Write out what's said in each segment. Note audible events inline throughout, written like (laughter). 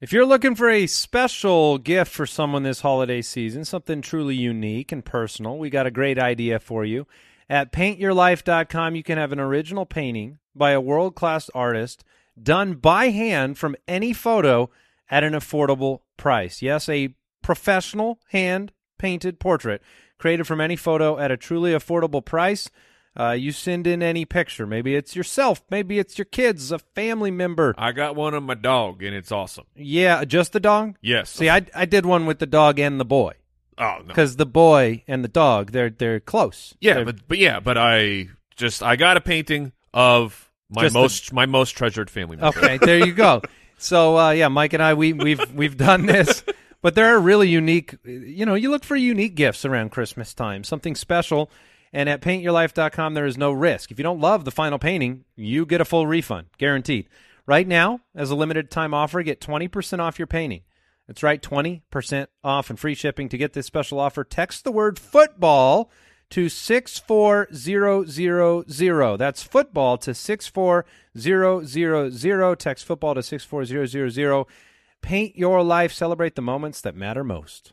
If you're looking for a special gift for someone this holiday season, something truly unique and personal, we got a great idea for you. At paintyourlife.com, you can have an original painting by a world class artist done by hand from any photo at an affordable price. Yes, a professional hand painted portrait created from any photo at a truly affordable price. Uh, you send in any picture. Maybe it's yourself. Maybe it's your kids, a family member. I got one of my dog, and it's awesome. Yeah, just the dog. Yes. See, I I did one with the dog and the boy oh no. because the boy and the dog they're they're close. Yeah, They're- but but yeah, but I just I got a painting of my Just the- most my most treasured family member. okay, there you go. (laughs) So uh, yeah, Mike and I we we've we've done this, but there are really unique. You know, you look for unique gifts around Christmas time, something special. And at paintyourlife.com, there is no risk. If you don't love the final painting, you get a full refund, guaranteed. Right now, as a limited time offer, get 20% off your painting. That's right, 20% off and free shipping. To get this special offer, text the word football to 64000. That's football to 64000. Text football to 64000. Paint your life. Celebrate the moments that matter most.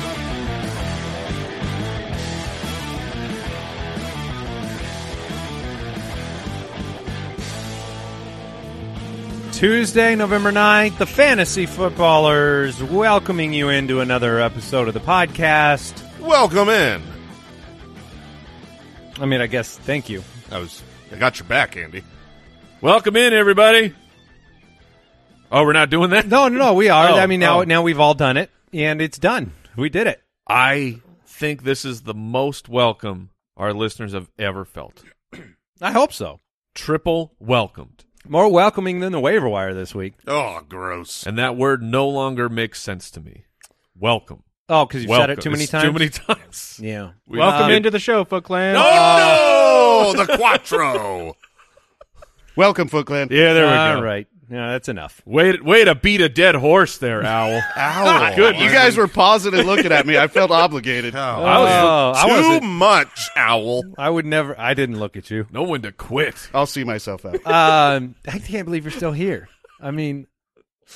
Tuesday, November 9th, the Fantasy Footballers welcoming you into another episode of the podcast. Welcome in. I mean, I guess, thank you. I was I got your back, Andy. Welcome in, everybody. Oh, we're not doing that. No, no, no, we are. Oh, I mean, now, oh. now we've all done it, and it's done. We did it. I think this is the most welcome our listeners have ever felt. I hope so. Triple welcomed, More welcoming than the waiver wire this week. Oh, gross. and that word no longer makes sense to me. Welcome. Oh, because you've said it too many It's times? Too many times. (laughs) Yeah. We- Welcome Uh, into the show, Foot Clan. Oh no, the Quattro. (laughs) Welcome, Foot Clan. Yeah, there we All go. right. Yeah, that's enough. Way, way to beat a dead horse there, Owl. (laughs) Ow. (laughs) Good. You guys were pausing and looking at me. I felt obligated. (laughs) Oh, I was I too wasn't. much, Owl. I would never. I didn't look at you. no one to quit. I'll see myself out. Um, I can't believe you're still here. I mean,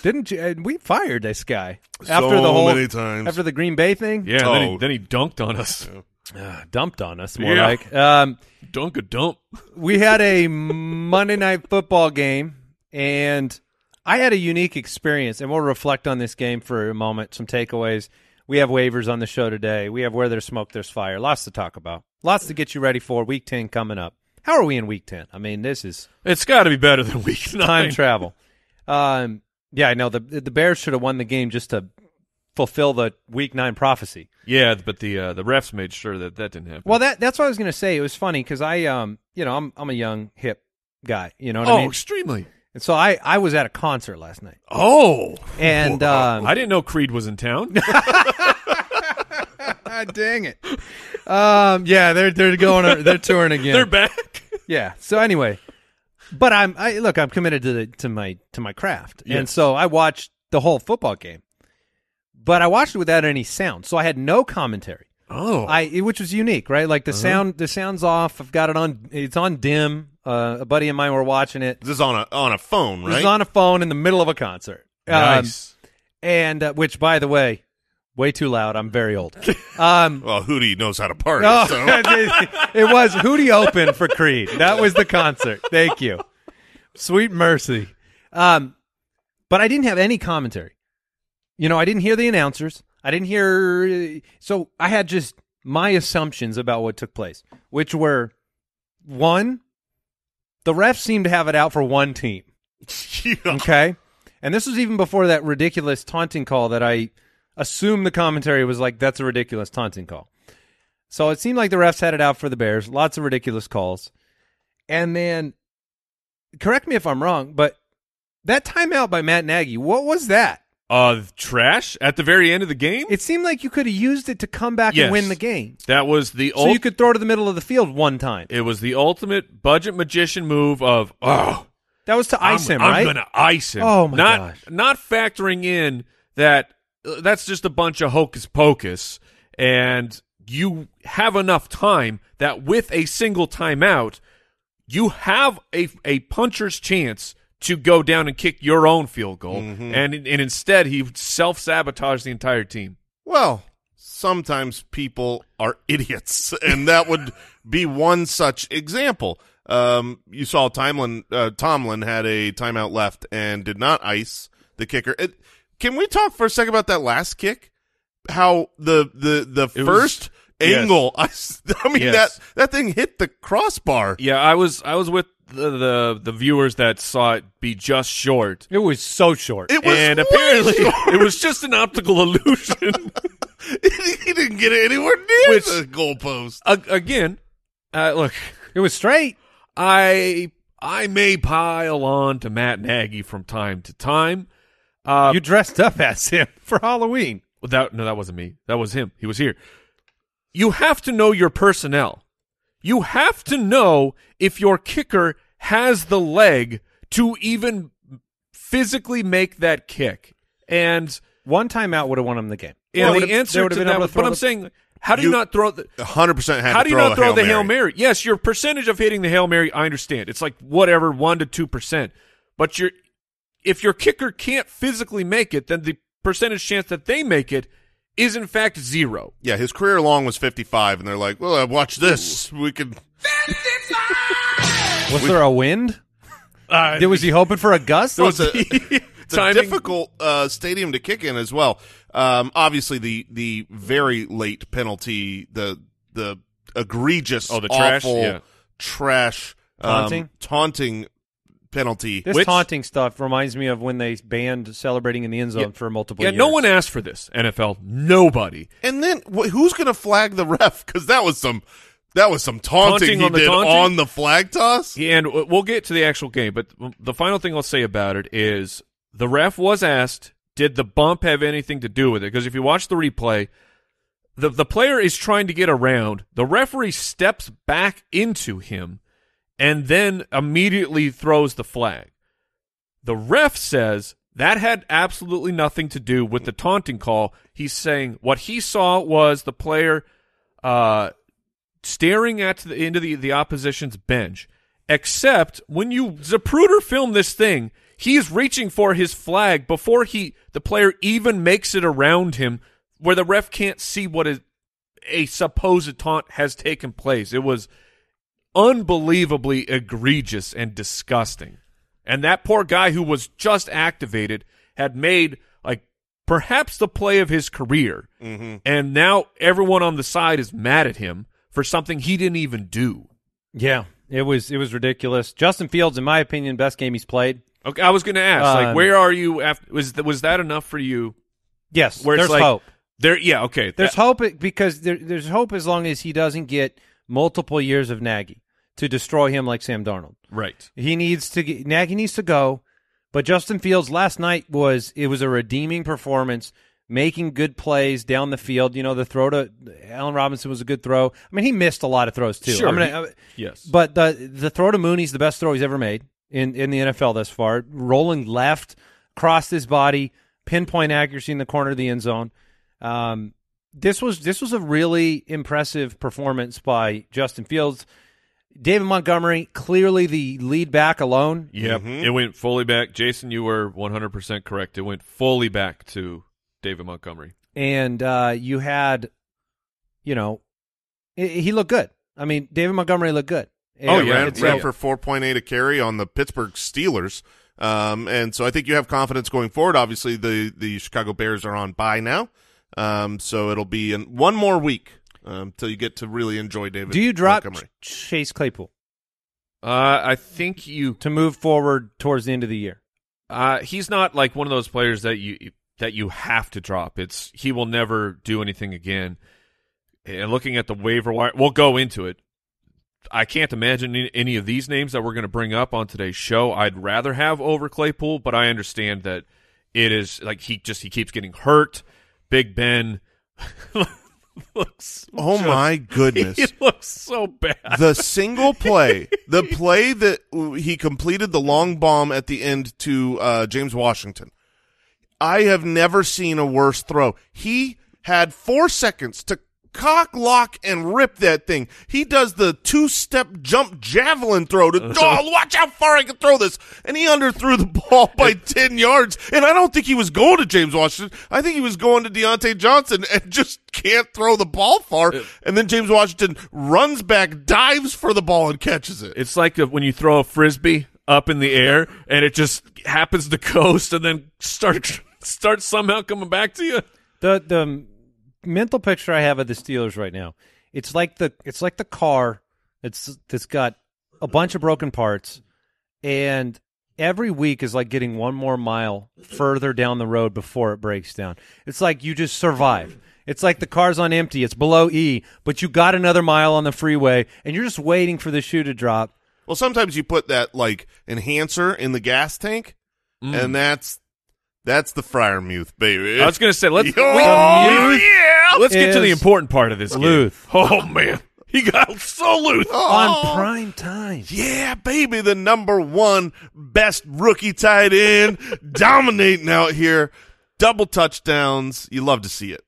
didn't you? and We fired this guy after so the whole many times. after the Green Bay thing. Yeah, then, he, Oh. then he dunked on us. Uh, dumped on us more Yeah. like. Um, Dunk a dump. we had a Monday night football game, and I had a unique experience, and we'll reflect on this game for a moment. Some takeaways. We have waivers on the show today. We have where there's smoke, there's fire. Lots to talk about. Lots to get you ready for. Week ten coming up. How are we in week ten? I mean, this is It's got to be better than week nine. time travel. Um, yeah, I know the the Bears should have won the game just to fulfill the week nine prophecy. Yeah, but the uh, the refs made sure that that didn't happen. Well, that that's what I was going to say. It was funny because I um you know I'm I'm a young hip guy. You know what oh, I mean? extremely. And so I I was at a concert last night, Oh, and um, I didn't know Creed was in town. (laughs) (laughs) dang it. Um, yeah, they're they're going they're touring (laughs) again. They're back. Yeah. So anyway, but I'm I look I'm committed to the to my to my craft, and so I watched the whole football game, but I watched it without any sound, so I had no commentary. Oh, I which was unique, right? Like the sound the sound's off. I've got it on. It's on dim. Uh, a buddy of mine were watching it. This is on a on a phone, It right? was on a phone in the middle of a concert. Um, nice. and uh, which, by the way, way too loud. I'm very old. (laughs) Um, well, Hootie knows how to party. Oh, so. (laughs) it was Hootie Open for Creed. That was the concert. Thank you. Sweet mercy. Um, but I didn't have any commentary. You know, I didn't hear the announcers. I didn't hear. So I had just my assumptions about what took place, which were one, the refs seemed to have it out for one team. (laughs) Yeah. Okay. And this was even before that ridiculous taunting call that I assume the commentary was like, that's a ridiculous taunting call. So it seemed like the refs had it out for the Bears. Lots of ridiculous calls. And then, correct me if I'm wrong, but that timeout by Matt Nagy, what was that? Uh, trash at the very end of the game. It seemed like you could have used it to come back Yes. and win the game. that was the ultimate So you could throw to the middle of the field one time. It was the ultimate budget magician move of oh, That was to ice I'm, him, I'm right? gonna ice him. Oh, my not, gosh. Not factoring in that uh, that's just a bunch of hocus pocus, and you have enough time that with a single timeout, you have a a puncher's chance to go down and kick your own field goal, Mm-hmm. and and instead he self sabotaged the entire team. Well, sometimes people are (laughs) idiots, and that would be one such example. Um, you saw Tomlin, uh, Tomlin had a timeout left and did not ice the kicker. It, can we talk for a second about that last kick? How the the the It was- first yes. angle? (laughs) I mean Yes. that that thing hit the crossbar. Yeah, I was I was with the the, the viewers that saw it be just short. It was so short. It was and way apparently short. (laughs) it was just an optical illusion. (laughs) he didn't get it anywhere near Which- the goalpost. A- again, uh, look, It was straight. I I may pile on to Matt Nagy from time to time. Uh, you dressed up as him (laughs) for Halloween. that no, that wasn't me. That was him. He was here. You have to know your personnel. You have to know if your kicker has the leg to even physically make that kick. And One timeout would have won him the game. and They the answer to been that, was- to but throw I'm the- saying, how do you, You- not throw the? hundred percent How do you throw not throw Hail the Mary. Hail Mary? Yes, your percentage of hitting the Hail Mary, I understand. It's like whatever, one to two percent. But your if your kicker can't physically make it, then the percentage chance that they make it is in fact zero. Yeah, his career long was 55, and they're like, well, uh, watch this. We could. Was there a wind? Uh, Did- was he hoping for a gust? There was a, (laughs) it's a Timing- difficult uh, stadium to kick in as well. Um, obviously, the the very late penalty, the the egregious, Oh, the trash? awful, Yeah. trash, um, Taunting? taunting penalty. this Which- taunting stuff reminds me of when they banned celebrating in the end zone Yeah. for multiple years. yeah, years. no one asked for this. NFL, nobody. And then wh- who's going to flag the ref? Because that was some that was some taunting, Taunting he on the did taunting? on the flag toss. Yeah, and we'll get to the actual game, but the final thing I'll say about it is the ref was asked, did the bump have anything to do with it? Because if you watch the replay, the the player is trying to get around. The referee steps back into him and then immediately throws the flag. The ref says that had absolutely nothing to do with the taunting call. He's saying what he saw was the player uh, staring at the into the, the opposition's bench. Except when you Zapruder filmed this thing, he's reaching for his flag before he the player even makes it around him, where the ref can't see what is a supposed taunt has taken place. It was unbelievably egregious and disgusting. And that poor guy who was just activated had made like perhaps the play of his career. Mm-hmm. And now everyone on the side is mad at him for something he didn't even do. Yeah, it was it was ridiculous. Justin Fields, in my opinion, best game he's played. Okay, I was going to ask, Um, like, where are you? After was was that enough for you? Yes, Where there's like- hope. There, yeah, okay. There's that- hope because there, there's hope as long as he doesn't get multiple years of Nagy to destroy him like Sam Darnold. right. He needs to get, Nagy needs to go, but Justin Fields last night was it was a redeeming performance, making good plays down the field. You know, the throw to Allen Robinson was a good throw. I mean, he missed a lot of throws too. Sure, gonna, he- uh, Yes, but the the throw to Mooney's the best throw he's ever made in in the NFL thus far. Rolling left, crossed his body, pinpoint accuracy in the corner of the end zone. Um, this was this was a really impressive performance by Justin Fields. David Montgomery, clearly the lead back alone. Yep, Mhm. it went fully back. Jason, you were 100% correct. It went fully back to David Montgomery. and uh, you had, you know, he he looked good. I mean, David Montgomery looked good. Oh, And yeah, ran, ran like- for 4.8 a carry on the Pittsburgh Steelers. Um, and so I think you have confidence going forward. Obviously, the, the Chicago Bears are on bye now. Um, so it'll be in one more week um, you get to really enjoy David. Do you drop Montgomery. Ch- Chase Claypool Uh, I think you. to move forward towards the end of the year? Uh, he's not like one of those players that you that you have to drop. It's he will never do anything again. And looking at the waiver wire, we'll go into it. I can't imagine any- any of these names that we're going to bring up on today's show. I'd rather have over Claypool, but I understand that It is like he just he keeps getting hurt. Big Ben (laughs) (laughs) looks. Oh just- my (laughs) goodness. He looks so bad. the (laughs) single play, the play that he completed the long bomb at the end to uh, James Washington. I have never seen a worse throw. He had four seconds to cock, lock, and rip that thing. He does the two-step jump javelin throw to, (laughs) oh, watch how far I can throw this. And he underthrew the ball by (laughs) 10 yards. And I don't think he was going to James Washington. I think he was going to Diontae Johnson and (laughs) just can't throw the ball far. And then James Washington runs back, dives for the ball, and catches it. It's like when you throw a frisbee up in the air and it just happens to coast and then start start somehow coming back to you. The the mental picture I have of the Steelers right now, it's like the it's like the car that's that's got a bunch of broken parts, and every week is like getting one more mile further down the road before it breaks down. It's like you just survive. It's like the car's on empty. It's below E, but you got another mile on the freeway, and you're just waiting for the shoe to drop. Well, sometimes you put that like enhancer in the gas tank, and mm. that's that's the Freiermuth, baby. I was going to say let's Oh, we- yeah! let's get to the important part of this. game. Luth. Oh man, he got so loose. Oh. On prime time. Yeah, baby, the number one best rookie tight end (laughs) dominating out here. Double touchdowns. You love to see it.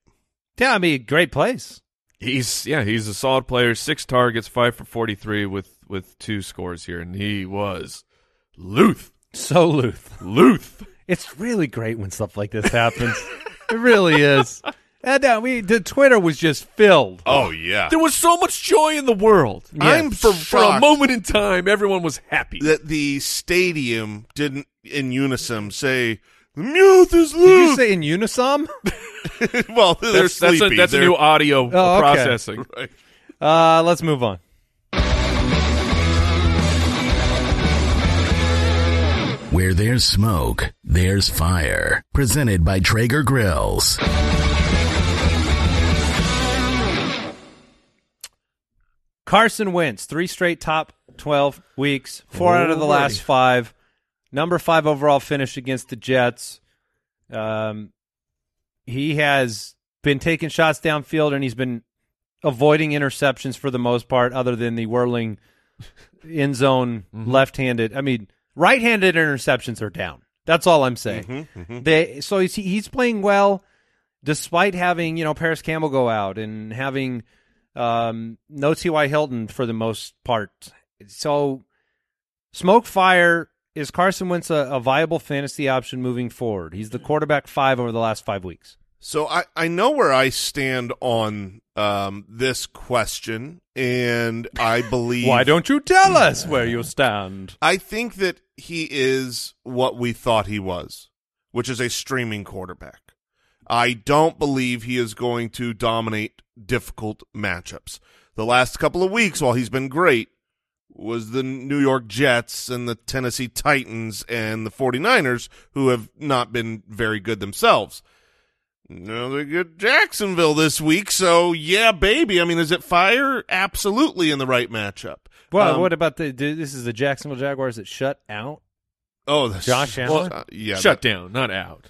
Yeah, I mean, great place. He's yeah, he's a solid player. Six targets, five for forty three with with two scores here, and he was Luth. So Luth. Luth. It's really great when stuff like this happens. it really is. And uh, we the Twitter was just filled. Oh yeah. There was so much joy in the world. I'm For, for a moment in time, everyone was happy. that the stadium didn't in unison say the Muth is Did you say in unison? (laughs) (laughs) well, they're that's that's, a, that's They're- new audio Oh, okay. processing. Right. Uh, let's move on. Where there's smoke, there's fire. Presented by Traeger Grills. Carson Wentz, three straight top 12 weeks, four out of the last five. Number five overall finish against the Jets. Um, he has been taking shots downfield and he's been avoiding interceptions for the most part, other than the whirling end zone left handed. I mean, right handed interceptions are down. That's all I'm saying. They so he's he's playing well, despite having you know Parris Campbell go out and having um, no T.Y. Hilton for the most part. So, smoke fire is Carson Wentz a, a viable fantasy option moving forward? He's the quarterback five over the last five weeks. So I, I know where I stand on um, this question, and I (laughs) believe Why don't you tell us where you stand? I think that he is what we thought he was, which is a streaming quarterback. I don't believe he is going to dominate difficult matchups. The last couple of weeks, while he's been great, was the New York Jets and the Tennessee Titans and the 49ers, who have not been very good themselves. No, they get Jacksonville this week, so yeah, baby. I mean, is it fire? Absolutely in the right matchup. Well, Um, what about the? This is the Jacksonville Jaguars that shut out. Oh, that's, Josh Allen? uh, yeah, Shut that- down, not out.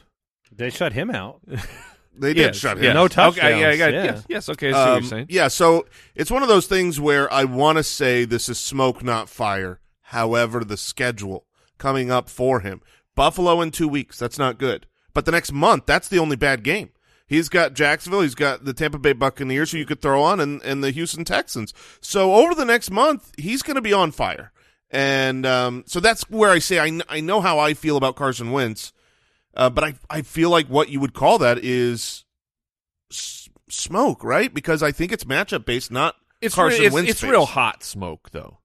They shut him out. (laughs) they did Yes, shut him. yes. No Okay, touchdowns, yeah, yeah, yeah. Yes, yes, okay, I see what Um, you're saying. Yeah, so it's one of those things where I want to say this is smoke, not fire. However, the schedule coming up for him Buffalo in two weeks, that's not good. But the next month, that's the only bad game. He's got Jacksonville, he's got the Tampa Bay Buccaneers, who you could throw on, and, and the Houston Texans. So over the next month, he's going to be on fire. And um, so that's where I say I, I know how I feel about Carson Wentz, uh, but I, I feel like what you would call that is s- smoke, right? Because I think it's matchup based, not It's Carson re- it's, Wentz it's based. real hot smoke though.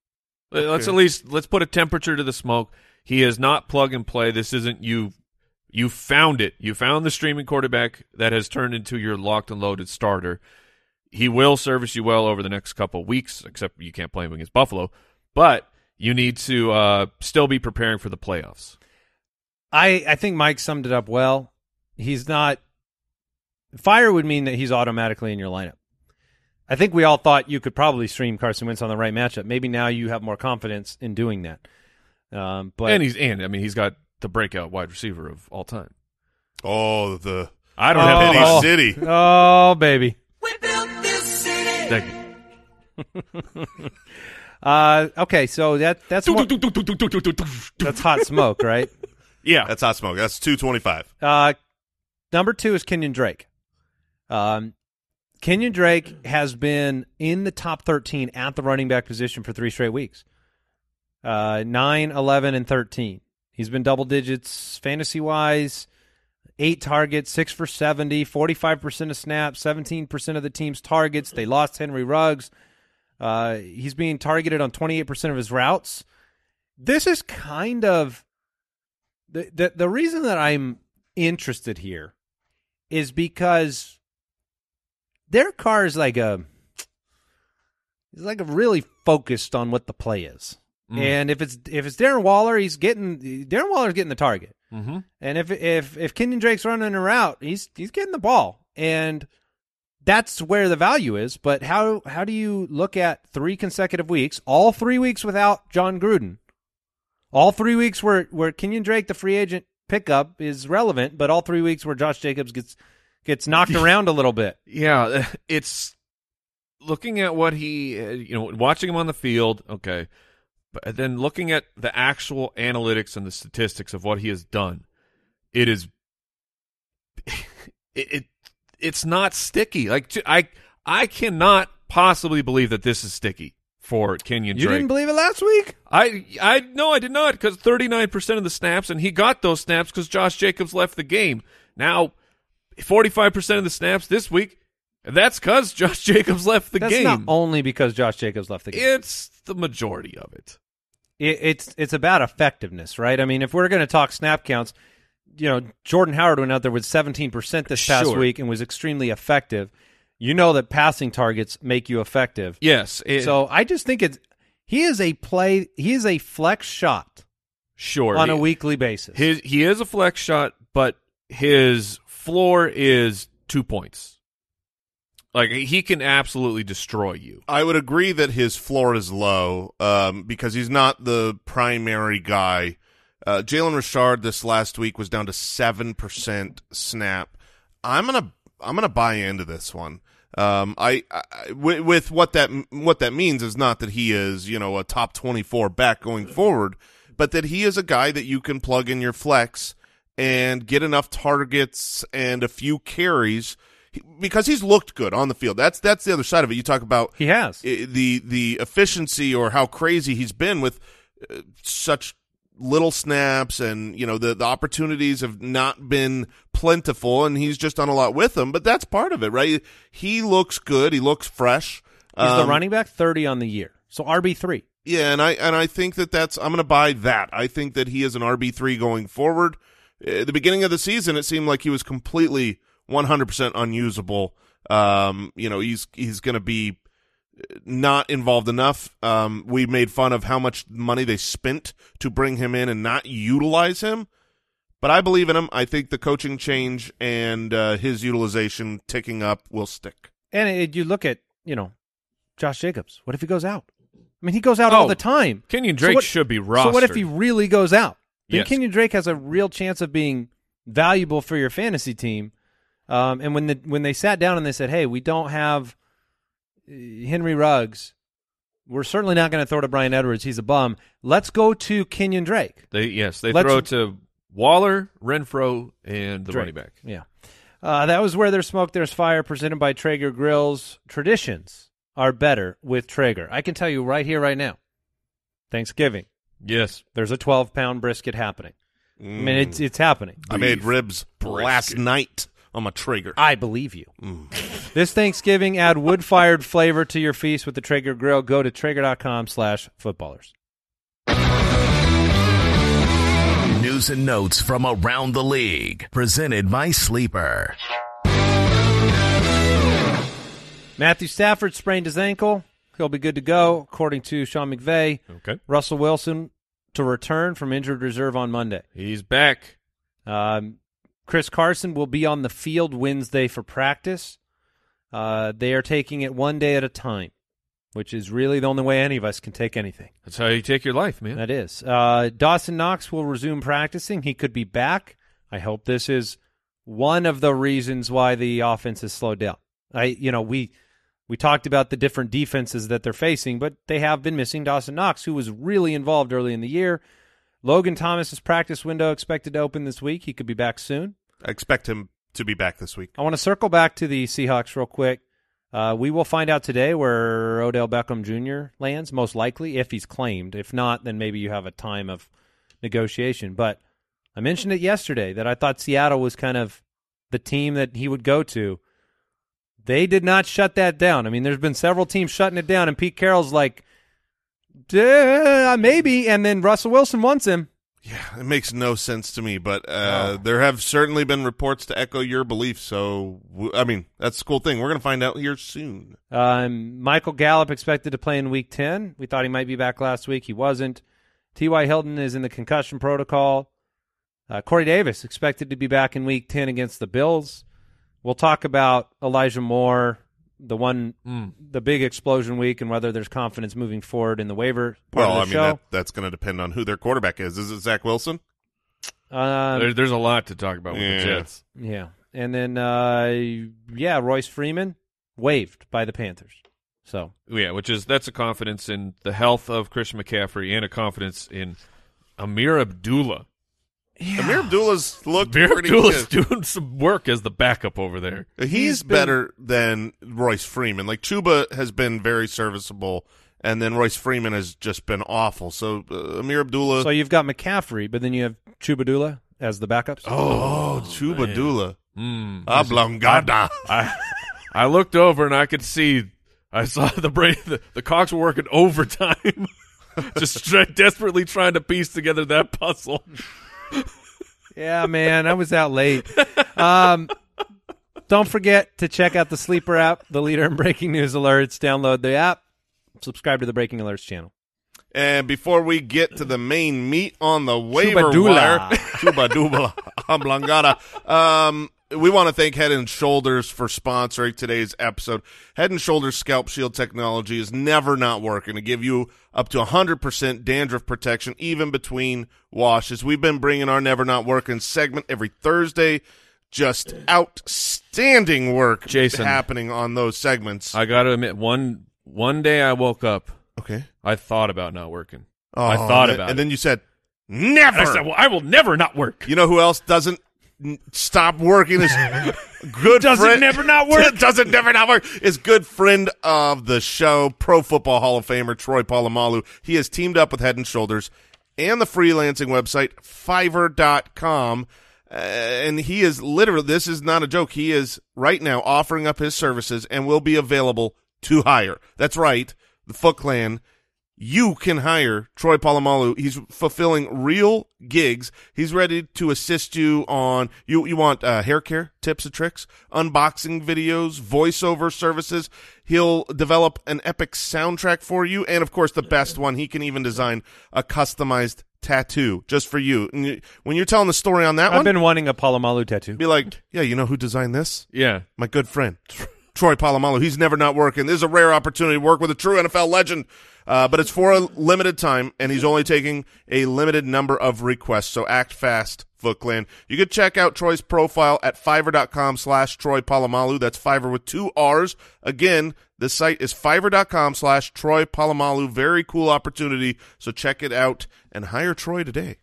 Uh, Let's at least let's put a temperature to the smoke. He is not plug and play. This isn't you. You found it. You found the streaming quarterback that has turned into your locked and loaded starter. He will service you well over the next couple weeks, except you can't play him against Buffalo. But you need to uh, still be preparing for the playoffs. I I think Mike summed it up well. He's not. Fire would mean that he's automatically in your lineup. I think we all thought you could probably stream Carson Wentz on the right matchup. Maybe now you have more confidence in doing that. Um, but and he's and I mean he's got the breakout wide receiver of all time. Oh, the I don't Oh. have Pity any. City. Oh, baby. Thank you. (laughs) Uh, okay, so that that's more, that's hot smoke, right? (laughs) Yeah, That's hot smoke. That's two twenty five. Uh, number two is Kenyon Drake. Um, Kenyon Drake has been in the top 13 at the running back position for three straight weeks. Uh, 9, 11, and 13. He's been double digits fantasy wise. Eight targets, six for 70, 45% of snaps, 17% of the team's targets. They lost Henry Ruggs. Uh, he's being targeted on 28% of his routes. This is kind of the, the the reason that I'm interested here is because Derek Carr is like a is like a really focused on what the play is. Mm. And if it's if it's Darren Waller, he's getting Darren Waller's getting the target. Mm-hmm. And if if if Kenyon Drake's running a route, he's he's getting the ball, and that's where the value is. But how how do you look at three consecutive weeks, all three weeks without Jon Gruden, all three weeks where where Kenyon Drake, the free agent pickup, is relevant, but all three weeks where Josh Jacobs gets gets knocked (laughs) around a little bit. Yeah, it's looking at what he, uh, you know, watching him on the field. Okay, but then looking at the actual analytics and the statistics of what he has done, it is (laughs) it, it it's not sticky. Like I I cannot possibly believe that this is sticky for Kenyon You didn't believe it last week? I I no, I did not because thirty nine percent of the snaps, and he got those snaps because Josh Jacobs left the game. Now, forty five percent of the snaps this week, that's because (laughs) Josh Jacobs left the That's game. not only because Josh Jacobs left the game. it's the majority of it. It, it's it's about effectiveness, right? I mean, if we're going to talk snap counts, you know, Jordan Howard went out there with 17% this past Sure. week and was extremely effective. You know that passing targets make you effective. Yes, it- So I just think it's he is a play he is a flex shot sure on a weekly basis. His he is a flex shot, but his floor is two points. Like he can absolutely destroy you. I would agree that his floor is low um, because he's not the primary guy. Uh, Jalen Richard this last week was down to seven percent snap. I'm gonna I'm gonna buy into this one. Um, I, I with, with what that what that means is not that he is you know a top 24 back going forward, but that he is a guy that you can plug in your flex and get enough targets and a few carries because he's looked good on the field. That's that's the other side of it. You talk about he has. the the efficiency or how crazy he's been with uh, such little snaps and you know the the opportunities have not been plentiful and he's just done a lot with them but that's part of it right he looks good he looks fresh He's the Um, running back 30 on the year. So RB3. yeah, and I and I think that that's I'm going to buy that. I think that he is an RB three going forward. At the beginning of the season, it seemed like he was completely 100 percent unusable. Um, you know, he's he's going to be not involved enough. Um, we made fun of how much money they spent to bring him in and not utilize him. But I believe in him. I think the coaching change and uh, his utilization ticking up will stick. And it, you look at, you know, Josh Jacobs. What if he goes out? I mean, he goes out all Oh, the time. Kenyon So Drake what- should be rostered. So what if he really goes out? Then Yes. Kenyon Drake has a real chance of being valuable for your fantasy team. Um, and when the when they sat down and they said, "Hey, we don't have uh, Henry Ruggs. We're certainly not going to throw to Bryan Edwards. He's a bum. Let's go to Kenyon Drake." They yes, they Let's- throw to Waller, Renfrow, and the Drake. running back. Yeah. Uh, that was where there's smoke, there's fire, presented by Traeger Grills. Traditions are better with Traeger. I can tell you right here, right now. Thanksgiving, Yes, there's a 12 pound brisket happening. I mean, Mm. it's it's happening. I made ribs last night on my Traeger. I believe you. This Thanksgiving, add wood-fired flavor to your feast with the Traeger Grill. Go to Traeger.com slash footballers. News and notes from around the league. Presented by Sleeper. Matthew Stafford sprained his ankle. He'll be good to go, according to Sean McVay. okay, Russell Wilson to return from injured reserve on Monday. he's back. Um, Chris Carson will be on the field Wednesday for practice. Uh, they are taking it one day at a time, which is really the only way any of us can take anything. That's how you take your life, man. That is. Uh, Dawson Knox will resume practicing. He could be back. I hope this is one of the reasons why the offense has slowed down. I, you know, we we talked about the different defenses that they're facing, but they have been missing Dawson Knox, who was really involved early in the year. Logan Thomas's practice window expected to open this week. He could be back soon. I expect him to be back this week. I want to circle back to the Seahawks real quick. Uh, we will find out today where Odell Beckham Jr. lands, most likely, if he's claimed. If not, then maybe you have a time of negotiation. But I mentioned it yesterday that I thought Seattle was kind of the team that he would go to. They did not shut that down. I mean, there's been several teams shutting it down, and Pete Carroll's like, "Duh, maybe. And then Russell Wilson wants him. Yeah, it makes no sense to me, but uh, there have certainly been reports to echo your belief. So, I mean, that's the cool thing. We're going to find out here soon. Um, Michael Gallup expected to play in Week 10. We thought he might be back last week. He wasn't. T.Y. Hilton is in the concussion protocol. Uh, Corey Davis expected to be back in Week 10 against the Bills. We'll talk about Elijah Moore, the one, Mm. the big explosion week, and whether there's confidence moving forward in the waiver part Well, I of the mean, show. that, that's going to depend on who their quarterback is. Is it Zach Wilson? Um, There, there's a lot to talk about with Yeah. the Jets. yeah, and then uh, yeah, Royce Freeman waived by the Panthers. So Yeah, which is that's a confidence in the health of Christian McCaffrey and a confidence in Ameer Abdullah. Ameer Abdullah's looked Ameer pretty Abdullah's good. doing some work as the backup over there. He's, He's been- better than Royce Freeman. Like Chuba has been very serviceable, and then Royce Freeman has just been awful. So uh, Ameer Abdullah. so you've got McCaffrey, but then you have Chuba Chubadula as the backups. oh, Chuba Dula. Mm. Oblongata. I I looked over and I could see I saw the brain the, the Cox were working (laughs) overtime, (laughs) just try, desperately trying to piece together that puzzle. Yeah, man, I was out late. Um, don't forget to check out the Sleeper app, the leader in breaking news alerts. Download the app, subscribe to the Breaking Alerts channel. And before we get to the main meat on the waiver Chubadula. wire, (laughs) Chubadula (laughs) Oblongata, um, we want to thank Head and Shoulders for sponsoring today's episode. Head and Shoulders Scalp Shield technology is never not working to give you up to 100% dandruff protection, even between washes. We've been bringing our Never Not Working segment every Thursday. Just outstanding work Jason. happening on those segments. I got to admit, one one day I woke up, okay. I thought about not working. Oh, I thought and- about And it. And then you said, never. I said, "Well, I will never not work." You know who else doesn't stop working? Is (laughs) good Doesn't friend, never not work? (laughs) doesn't never not work. Is good friend of the show, Pro Football Hall of Famer Troy Polamalu. He has teamed up with Head and Shoulders and the freelancing website Fiverr.com. Uh, and he is literally, this is not a joke. He is right now offering up his services and will be available to hire. That's right. The Foot Clan you can hire Troy Polamalu. He's fulfilling real gigs. He's ready to assist you on you. You want uh, hair care tips and tricks, unboxing videos, voiceover services. He'll develop an epic soundtrack for you, and of course, the best one. He can even design a customized tattoo just for you. And when you're telling the story on that one. I've been wanting a Polamalu tattoo. be like, yeah, you know who designed this? Yeah, my good friend (laughs) Troy Polamalu. He's never not working. This is a rare opportunity to work with a true NFL legend, uh, but it's for a limited time, and he's only taking a limited number of requests. So act fast, Foot Clan. You can check out Troy's profile at fiverr.com slash Troy Polamalu. That's Fiverr with two R's. Again, the site is fiverr.com slash Troy Polamalu. Very cool opportunity. So check it out and hire Troy today.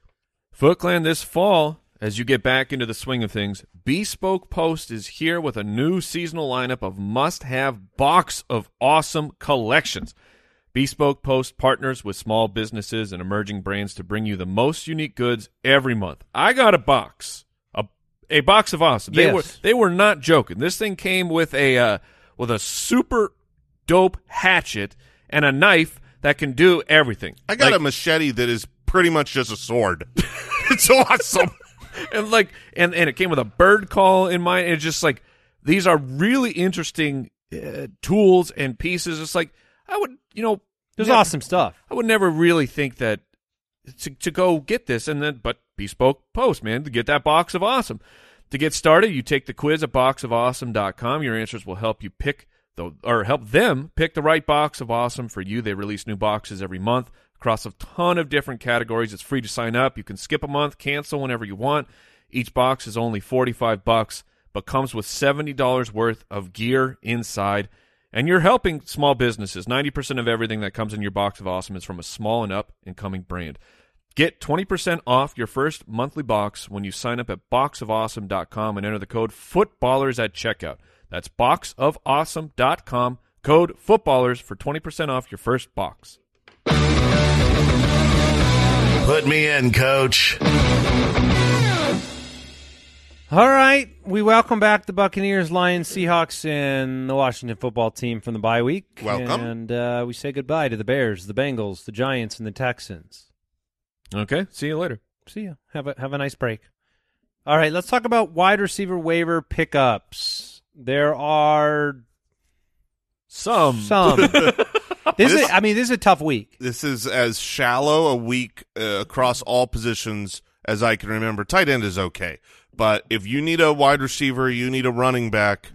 Foot Clan this fall, as you get back into the swing of things, Bespoke Post is here with a new seasonal lineup of must-have box of awesome collections. Bespoke Post partners with small businesses and emerging brands to bring you the most unique goods every month. I got a box, a a box of awesome. They Yes. were they were not joking. This thing came with a uh, with a super dope hatchet and a knife that can do everything. I got Like- a machete that is pretty much just a sword. (laughs) it's awesome. And like and and it came with a bird call in mind. And it's just like these are really interesting uh, tools and pieces. It's like i would you know There's never- awesome stuff. i would never really think that to, to go get this and then but bespoke post man to get that box of awesome. To get started you take the quiz at boxofawesome.com your answers will help you pick the or help them pick the right box of awesome for you. They release new boxes every month across a ton of different categories it's free to sign up you can skip a month cancel whenever you want Each box is only 45 bucks, but comes with $70 worth of gear inside. And you're helping small businesses. 90% of everything that comes in your box of awesome is from a small and up and coming brand. Get 20% off your first monthly box when you sign up at boxofawesome.com and enter the code footballers at checkout. That's boxofawesome.com, code footballers for 20% off your first box. Put me in, coach. All right, we welcome back the Buccaneers, Lions, Seahawks, and the Washington football team from the bye week. Welcome. and uh, we say goodbye to the Bears, the Bengals, the Giants, and the Texans. Okay, see you later. See ya. Have a have a nice break. All right, let's talk about wide receiver waiver pickups. There are Some. some. (laughs) this is, I mean, this is a tough week. This is as shallow a week uh, across all positions as I can remember. Tight end is okay, but if you need a wide receiver, you need a running back.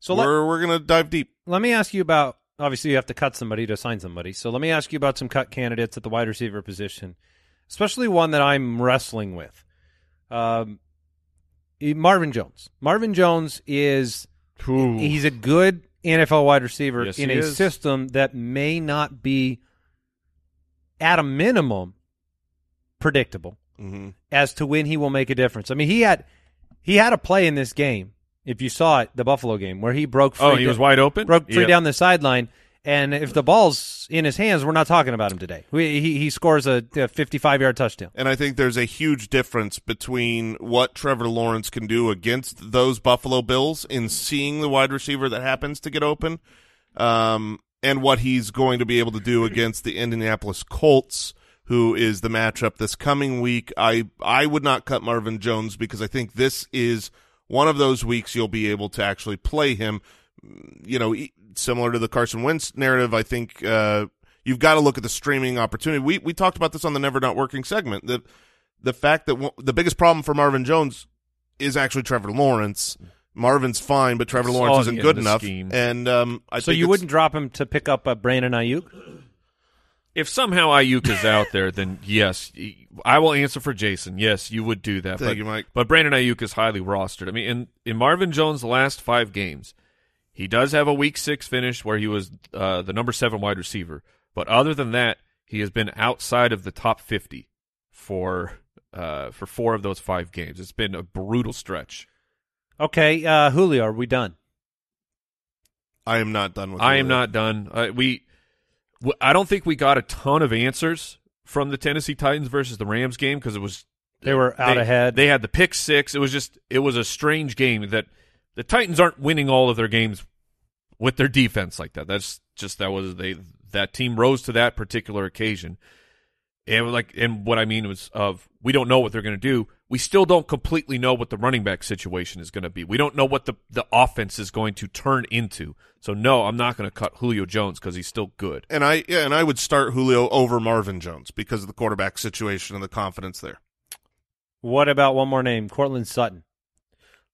So let, we're we're gonna dive deep. let me ask you about. Obviously, you have to cut somebody to sign somebody. So let me ask you about some cut candidates at the wide receiver position, especially one that I'm wrestling with. Um, Marvin Jones. Marvin Jones is Ooh. he's a good NFL wide receiver Yes, in a is. system that may not be, at a minimum, predictable hmm as to when he will make a difference. I mean, he had he had a play in this game. If you saw it, the Buffalo game where he broke free Oh, he da- was wide open? broke free Yep. down the sideline. And if the ball's in his hands, we're not talking about him today. We, he he scores a 55 yard touchdown. And I think there's a huge difference between what Trevor Lawrence can do against those Buffalo Bills in seeing the wide receiver that happens to get open, um, and what he's going to be able to do against the Indianapolis Colts, who is the matchup this coming week. I I would not cut Marvin Jones because I think this is one of those weeks you'll be able to actually play him. You know, e- similar to the Carson Wentz narrative, I think uh, you've got to look at the streaming opportunity. We we talked about this on the Never Not Working segment. The the fact that w- the biggest problem for Marvin Jones is actually Trevor Lawrence. Marvin's fine, but Trevor Lawrence all isn't in good enough. scheme. And um, I So think you wouldn't drop him to pick up a Brandon Aiyuk? If somehow Aiyuk is out there, then yes, I will answer for Jason. Yes, you would do that. Thank but, you, Mike. But Brandon Aiyuk is highly rostered. I mean, in, in Marvin Jones' last five games, he does have a week six finish where he was uh, the number seven wide receiver. But other than that, he has been outside of the top 50 for uh, for four of those five games. It's been a brutal stretch. Okay, uh, Julio, are we done? I am not done with. I am not done. Uh, we, w- I don't think we got a ton of answers from the Tennessee Titans versus the Rams game because it was They were out they, ahead. They had the pick six. It was just it was a strange game that the Titans aren't winning all of their games with their defense like that. That's just that was they that team rose to that particular occasion. And like and what I mean was of we don't know what they're going to do. We still don't completely know what the running back situation is going to be. We don't know what the the offense is going to turn into. So no, I'm not going to cut Julio Jones because he's still good. And I yeah, and I would start Julio over Marvin Jones because of the quarterback situation and the confidence there. what about one more name, Courtland Sutton?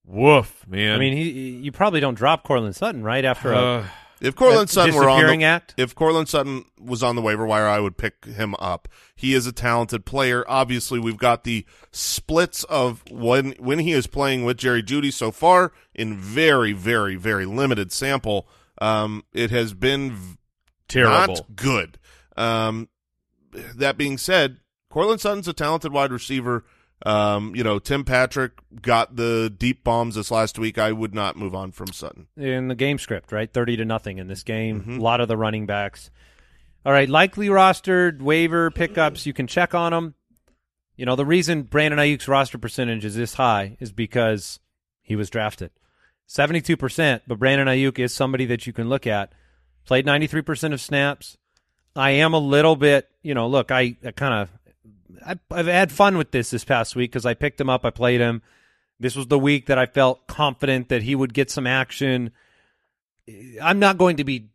Woof, man. I mean, he, you probably don't drop Courtland Sutton right after a, Uh, If Courtland a Sutton were on disappearing the, act. if Courtland Sutton was on the waiver wire, I would pick him up. He is a talented player. Obviously, we've got the splits of when when he is playing with Jerry Jeudy so far in very, very, very limited sample. Um, it has been v- terrible. not good. Um, that being said, Courtland Sutton's a talented wide receiver. Um, you know, Tim Patrick got the deep bombs this last week. I would not move on from Sutton. in the game script, right? 30 to nothing in this game. Mhm. A lot of the running backs. All right, likely rostered waiver pickups. You can check on them. You know, the reason Brandon Aiyuk's roster percentage is this high is because he was drafted. 72%, but Brandon Aiyuk is somebody that you can look at. Played 93% of snaps. I am a little bit, you know, look, I, I kind of I, I've had fun with this this past week because I picked him up, I played him. This was the week that I felt confident that he would get some action. I'm not going to be.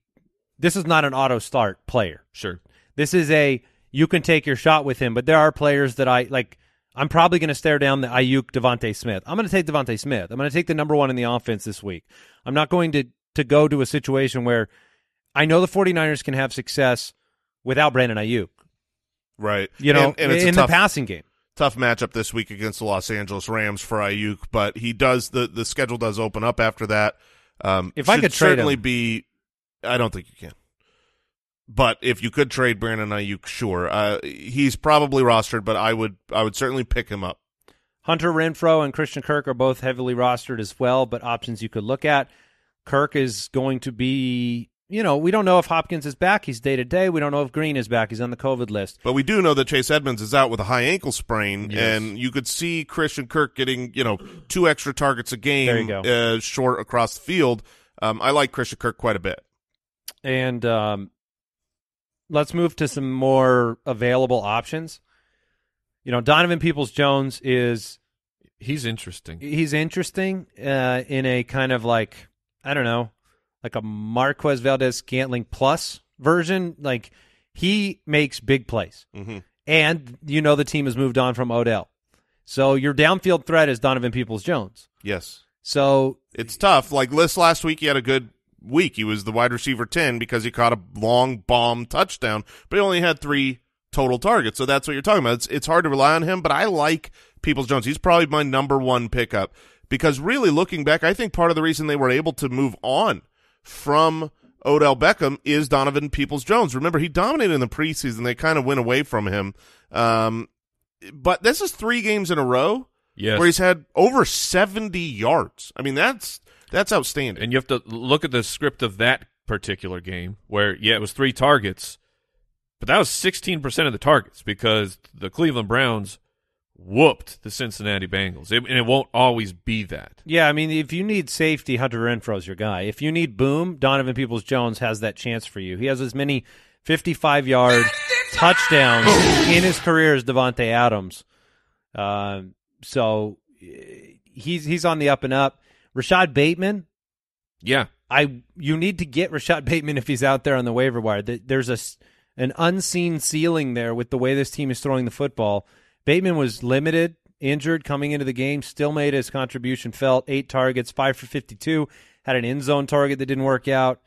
This is not an auto start player. Sure. This is a you can take your shot with him, but there are players that I like. I'm probably going to stare down the Aiyuk DeVonta Smith. I'm going to take DeVonta Smith. I'm going to take the number one in the offense this week. I'm not going to to go to a situation where I know the 49ers can have success without Brandon Aiyuk. Right. You know, and, and it's in a the tough, passing game. tough matchup this week against the Los Angeles Rams for Aiyuk, but he does the the schedule does open up after that. Um, If I could trade certainly him- be, I don't think you can. But if you could trade Brandon Aiyuk, sure. Uh, he's probably rostered, but I would I would certainly pick him up. Hunter Renfrow and Christian Kirk are both heavily rostered as well, but options you could look at. Kirk is going to be, you know, we don't know if Hopkins is back. He's day to day. We don't know if Green is back. He's on the COVID list. But we do know that Chase Edmonds is out with a high ankle sprain, Yes. and you could see Christian Kirk getting you know two extra targets a game, There you go. Uh, short across the field. Um, I like Christian Kirk quite a bit. And um, let's move to some more available options. You know, Donovan Peoples Jones is He's interesting. he's interesting uh, in a kind of like I don't know, like a Marquez Valdes Scantling plus version. Like he makes big plays, Mhm. and you know the team has moved on from Odell, so your downfield threat is Donovan Peoples Jones. Yes, So it's tough. Like this last week, he had a good week. He was the wide receiver ten because he caught a long bomb touchdown, but he only had three total targets. So that's what you're talking about. It's it's hard to rely on him, but I like Peoples Jones. He's probably my number one pickup because really looking back, I think part of the reason they were able to move on from Odell Beckham is Donovan Peoples Jones. Remember, he dominated in the preseason. They kind of went away from him. Um, but this is three games in a row Yes. where he's had over 70 yards. I mean, that's that's outstanding. and you have to look at the script of that particular game where yeah it was three targets but that was 16% of the targets because the cleveland browns whooped the cincinnati bengals it, and it won't always be that yeah, I mean, if you need safety, Hunter Renfrow's your guy. If you need boom, Donovan Peoples Jones has that chance for you. He has as many fifty-five yard touchdowns in his career as Davante Adams. Um, so eh, he's he's on the up and up. Rashod Bateman, yeah I you need to get Rashod Bateman if he's out there on the waiver wire. There's a an unseen ceiling there with the way this team is throwing the football. Bateman was limited, injured coming into the game, still made his contribution felt. Eight targets, five for fifty-two. Had an end zone target that didn't work out.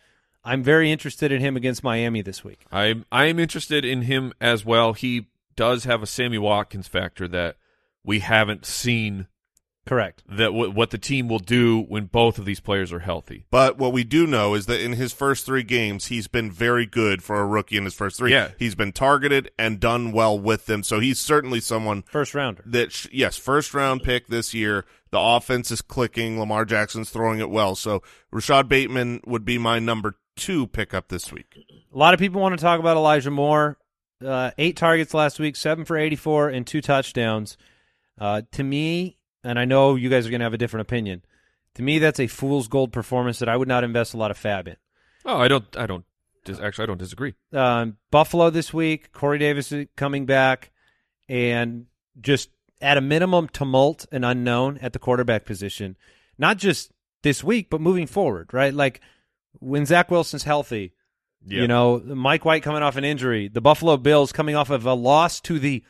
I'm very interested in him against Miami this week. i'm i'm interested in him as well he does have a sammy watkins factor that we haven't seen Correct. that w- what the team will do when both of these players are healthy But what we do know is that in his first three games, he's been very good for a rookie in his first three. Yeah. He's been targeted and done well with them. So he's certainly someone First rounder. that, sh- yes, first round pick this year. The offense is clicking. Lamar Jackson's throwing it well. So Rashod Bateman would be my number two pickup this week. A lot of people want to talk about Elijah Moore. Uh, eight targets last week, seven for 84, and two touchdowns. Uh, to me, and I know you guys are going to have a different opinion. To me, that's a fool's gold performance that I would not invest a lot of FAAB in. oh i don't i don't dis- actually i don't disagree Um, Buffalo this week, Corey Davis is coming back, and just at a minimum, tumult and unknown at the quarterback position. Not just this week, but moving forward, right? Like when Zach Wilson's healthy, Yeah. you know, Mike White coming off an injury, the Buffalo Bills coming off of a loss to the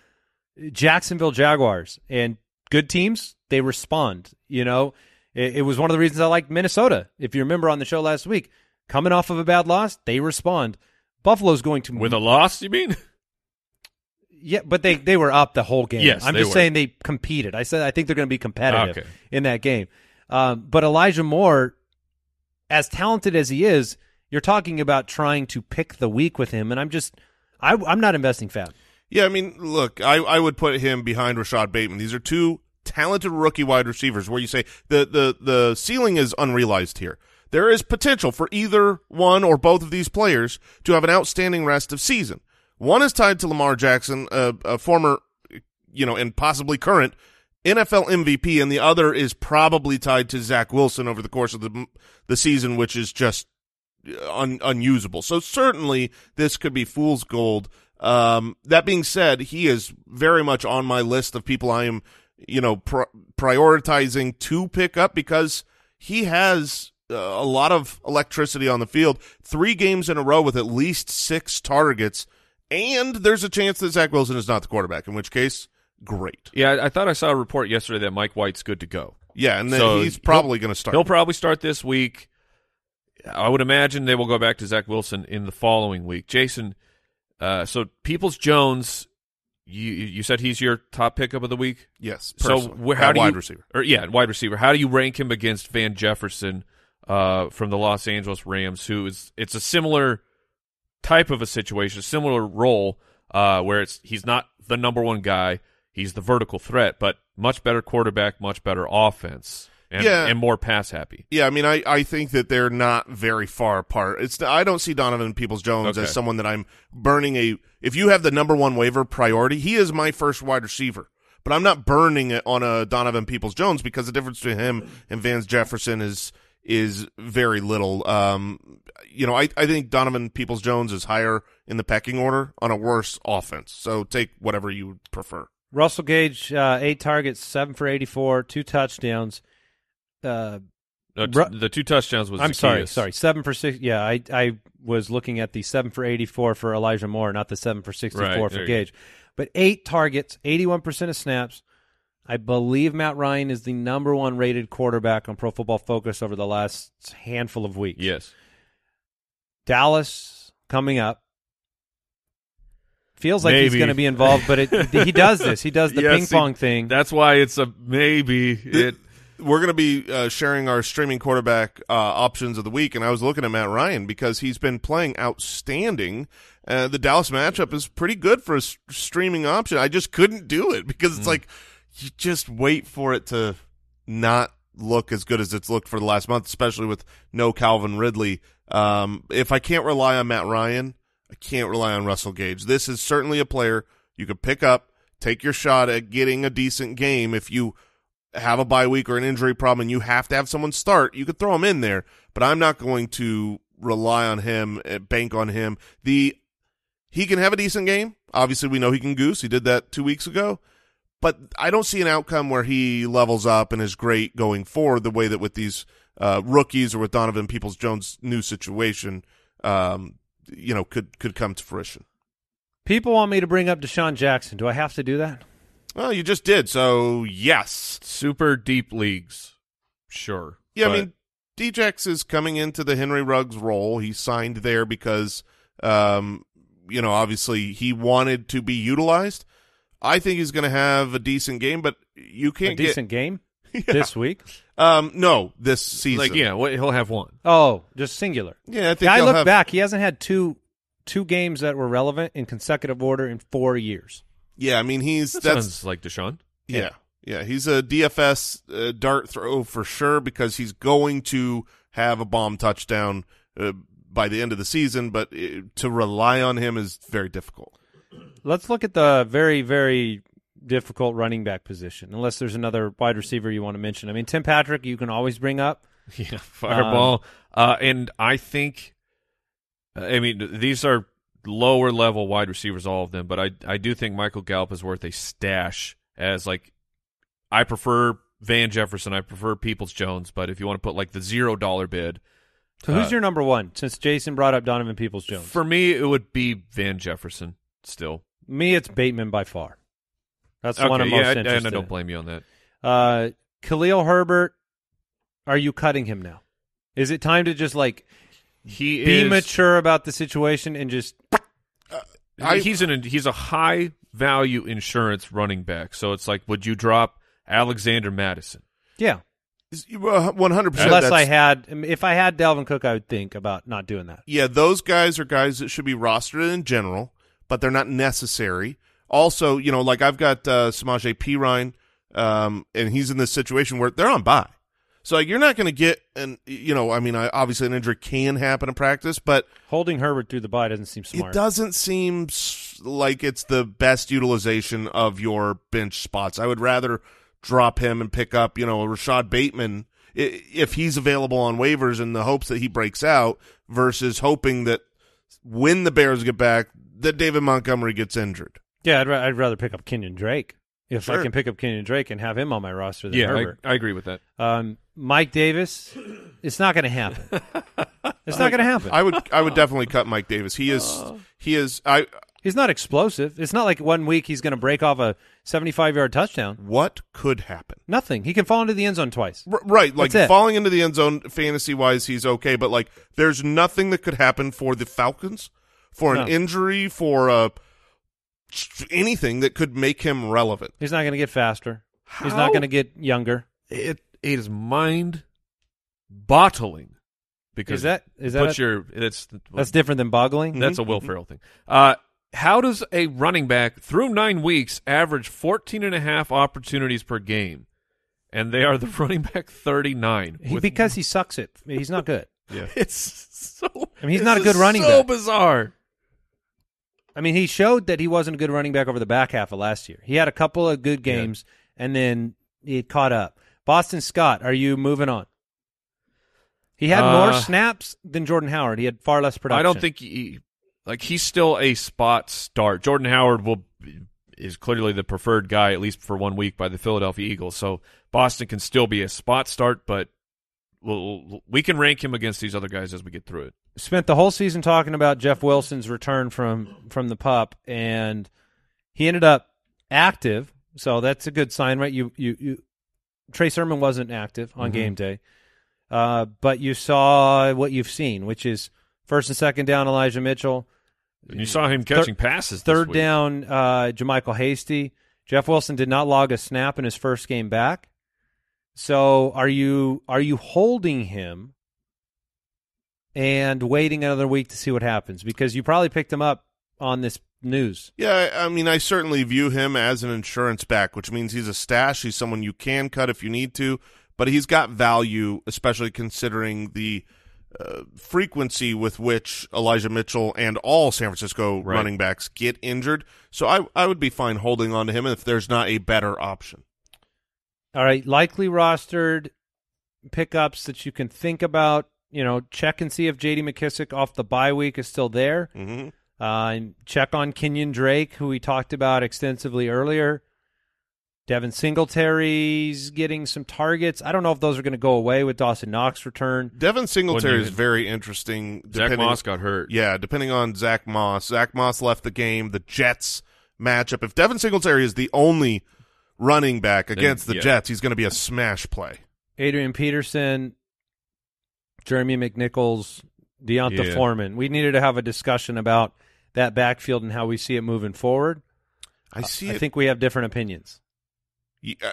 Jacksonville Jaguars, and good teams they respond. You know, it, it was one of the reasons I liked Minnesota. If you remember on the show last week, coming off of a bad loss, they respond. Buffalo's going to with a loss you mean yeah, but they they were up the whole game. Yes, I'm they just were. saying they competed. I said I think they're going to be competitive Okay. in that game. Um, but Elijah Moore, as talented as he is, you're talking about trying to pick the week with him, and I'm just I, I'm not investing FAAB. Yeah, I mean, look, I, I would put him behind Rashod Bateman. These are two talented rookie wide receivers where you say the, the, the ceiling is unrealized here. There is potential for either one or both of these players to have an outstanding rest of season. One is tied to Lamar Jackson, a, a former, you know, and possibly current NFL MVP, and the other is probably tied to Zach Wilson over the course of the the season, which is just un, unusable. So certainly this could be fool's gold. Um, that being said, he is very much on my list of people I am, you know, pr- prioritizing to pick up because he has uh, a lot of electricity on the field. Three games in a row with at least six targets, and there's a chance that Zach Wilson is not the quarterback. In which case, great. Yeah, I, thought I saw a report yesterday that Mike White's good to go. Yeah, and then So he's probably going to start. He'll probably start this week. I would imagine they will go back to Zach Wilson in the following week. Jason, uh, so Peoples Jones you you said he's your top pickup of the week. Yes. So how do wide you, receiver? Or yeah, wide receiver. How do you rank him against Van Jefferson uh, from the Los Angeles Rams? Who is it's a similar type of a situation, a similar role uh, where it's he's not the number one guy, he's the vertical threat, but much better quarterback, much better offense, and, Yeah. and more pass happy. Yeah, I mean, I, I think that they're not very far apart. It's I don't see Donovan Peoples Jones Okay. as someone that I'm burning a. If you have the number one waiver priority, he is my first wide receiver. But I'm not burning it on a Donovan Peoples Jones because the difference between him and Van Jefferson is is very little. Um, you know, I I think Donovan Peoples Jones is higher in the pecking order on a worse offense. So take whatever you prefer. Russell Gage, uh, eight targets, seven for 84, two touchdowns. Uh, No, t- the two touchdowns was I'm sorry, Zacchaeus. sorry, seven for six. Yeah, I I was looking at the seven for 84 for Elijah Moore, not the seven for 64 Right, for Gage. But eight targets, 81% of snaps. I believe Matt Ryan is the number one rated quarterback on Pro Football Focus over the last handful of weeks. Yes. Dallas coming up. Feels like he's going to be involved, but it, he does this. He does the (laughs) Yes, ping he- pong thing. That's why it's a maybe. It we're going to be uh, sharing our streaming quarterback uh, options of the week, and I was looking at Matt Ryan because he's been playing outstanding. Uh, the Dallas matchup is pretty good for a s- streaming option. I just couldn't do it because it's like you just wait for it to not look as good as it's looked for the last month, especially with no Calvin Ridley. Um, if I can't rely on Matt Ryan, I can't rely on Russell Gage. This is certainly a player you could pick up, take your shot at getting a decent game if you have a bye week or an injury problem and you have to have someone start, you could throw him in there, but I'm not going to rely on him, uh, bank on him. The he can have a decent game. Obviously, we know he can goose. He did that 2 weeks ago. But I don't see an outcome where he levels up and is great going forward the way that with these uh, rookies or with Donovan Peoples Jones' new situation, um, you know, could could come to fruition. People want me to bring up DeSean Jackson. Do I have to do that? Well, you just did, so yes. super deep leagues, sure. Yeah, I mean, Djax is coming into the Henry Ruggs role. He signed there because, um, you know, obviously he wanted to be utilized. I think he's going to have a decent game, but you can't a decent game (laughs) get this week? um no this season. like yeah, he'll have one. Oh, just singular. yeah. I think Yeah, I he'll look have, back. He hasn't had two two games that were relevant in consecutive order in four years. Yeah, I mean he's That that's sounds like DeSean. yeah yeah he's a DFS uh, dart throw for sure because he's going to have a bomb touchdown uh, by the end of the season, but uh, to rely on him is very difficult. Let's look at the very, very difficult running back position, unless there's another wide receiver you want to mention. I mean, Tim Patrick, you can always bring up. (laughs) Yeah, fireball. uh, and I think, I mean, these are lower level wide receivers, all of them, but I I do think Michael Gallup is worth a stash as like I prefer Van Jefferson, I prefer Peoples Jones, but if you want to put like the zero dollar bid, So who's Uh, your number one? Since Jason brought up Donovan Peoples Jones. for me it would be Van Jefferson still. me, it's Bateman by far. That's the okay, one I'm yeah, most and- interested and I don't blame you on that. Uh, Khalil Herbert, are you cutting him now? Is it time to just like He be is mature about the situation and just I- he's an he's a high value insurance running back. So it's like, would you drop Alexander Mattison? yeah? One hundred percent. Unless I had, if I had Dalvin Cook, I would think about not doing that. yeah, those guys are guys that should be rostered in general, but they're not necessary. Also, you know, like I've got uh, Samaje Perine, um, and he's in this situation where they're on bye. So you're not going to get an, you know, I mean, I, obviously an injury can happen in practice, but Holding Herbert through the bye doesn't seem smart. it doesn't seem like it's the best utilization of your bench spots. I would rather drop him and pick up, you know, Rashod Bateman if he's available on waivers in the hopes that he breaks out versus hoping that when the Bears get back, that David Montgomery gets injured. Yeah, I'd, ra- I'd rather pick up Kenyon Drake if I can pick up Kenyon Drake and have him on my roster than Yeah, I, Herbert. I agree with that. Um, Mike Davis, it's not going to happen. (laughs) it's not going to happen. I would I would definitely cut Mike Davis. He is he is I He's not explosive. It's not like one week he's going to break off a 75 yard touchdown. what could happen? Nothing. He can fall into the end zone twice. R- right, like falling into the end zone fantasy wise, he's okay, but like there's nothing that could happen for the Falcons for an injury, for a anything that could make him relevant. He's not going to get faster. He's not going to get younger. It it is mind bottling because Is that is that a- your it's that's different than boggling? That's a Will Ferrell thing. Uh, how does a running back through nine weeks average 14 and a half opportunities per game? And they are the (laughs) running back 39. He, with- because he sucks it. He's not good. Yeah. (laughs) it's so. I mean, he's not a good running so back. bizarre. I mean, he showed that he wasn't a good running back over the back half of last year. He had a couple of good games, and then he caught up. Boston Scott, are you moving on? He had more Uh, snaps than Jordan Howard. He had far less production. I don't think he like he's still a spot start. Jordan Howard will is clearly the preferred guy at least for one week by the Philadelphia Eagles. So Boston can still be a spot start, but we'll, we can rank him against these other guys as we get through it. spent the whole season talking about Jeff Wilson's return from from the pup, and he ended up active. So that's a good sign, right? You you you. Trey Sermon wasn't active on Mm-hmm. game day, uh, but you saw what you've seen, which is first and second down Elijah Mitchell, And you saw him catching passes. this third week. down uh, JaMycal Hasty. Jeff Wilson did not log a snap in his first game back. So are you are you holding him and waiting another week to see what happens? Because you probably picked him up on this news. Yeah, I mean, I certainly view him as an insurance back, which means he's a stash. He's someone you can cut if you need to, but he's got value, especially considering the uh, frequency with which Elijah Mitchell and all San Francisco Right. running backs get injured. So I, I would be fine holding on to him if there's not a better option. All right, likely rostered pickups that you can think about. You know, check and see if J.D. McKissic off the bye week is still there. hmm Uh, and check on Kenyon Drake, who we talked about extensively earlier. Devin Singletary's getting some targets. I don't know if those are going to go away with Dawson Knox return. Devin Singletary Wouldn't is very interesting. Zach Moss got hurt. Yeah, depending on Zach Moss. Zach Moss left the game. The Jets matchup. If Devin Singletary is the only running back against the yeah. Jets, he's going to be a smash play. Adrian Peterson, Jeremy McNichols, D'Onta Yeah. Foreman. We needed to have a discussion about that backfield and how we see it moving forward. I see I it. think we have different opinions. y- uh,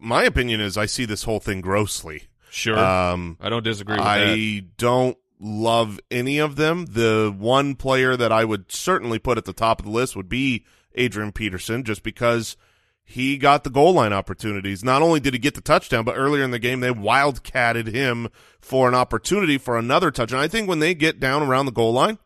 my opinion is I see this whole thing grossly. Sure. Um, I don't disagree with I that. don't love any of them. The one player that I would certainly put at the top of the list would be Adrian Peterson, just because he got the goal line opportunities. Not only did he get the touchdown, but earlier in the game they wildcatted him for an opportunity for another touchdown. I think when they get down around the goal line,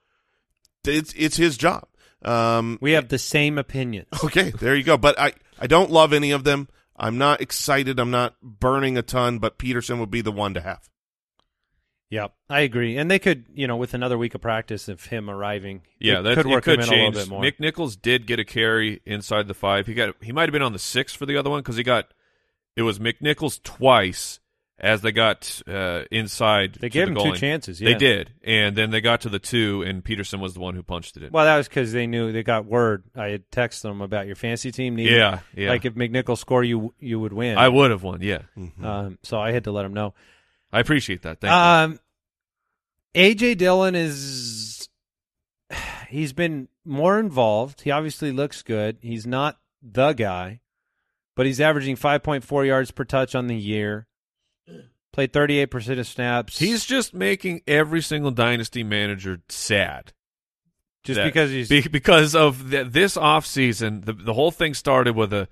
it's it's his job. Um, We have the same opinion. (laughs) Okay, there you go. But I, I don't love any of them. I'm not excited. I'm not burning a ton, but Peterson would be the one to have. Yep, I agree. And they could, you know, with another week of practice of him arriving, Yeah, it that could work it could him in change. a little bit more. Nick Nichols did get a carry inside the five. He got he might have been on the six for the other one because he got it was McNichols twice as they got uh, inside. They gave the him goal two line. chances, They did, and then they got to the two, and Peterson was the one who punched it in. Well, that was because they knew they got word. I had texted them about your fantasy team. needed- yeah, yeah. Like if McNichol score, you you would win. I would have won. Yeah, Um, so I had to let them know. I appreciate that. Thank you. Um, AJ Dillon is he's been more involved. He obviously looks good. He's not the guy, but he's averaging 5.4 yards per touch on the year. Played 38% of snaps. He's just making every single dynasty manager sad. just that- because he's Be- because of th- this offseason, the the whole thing started with a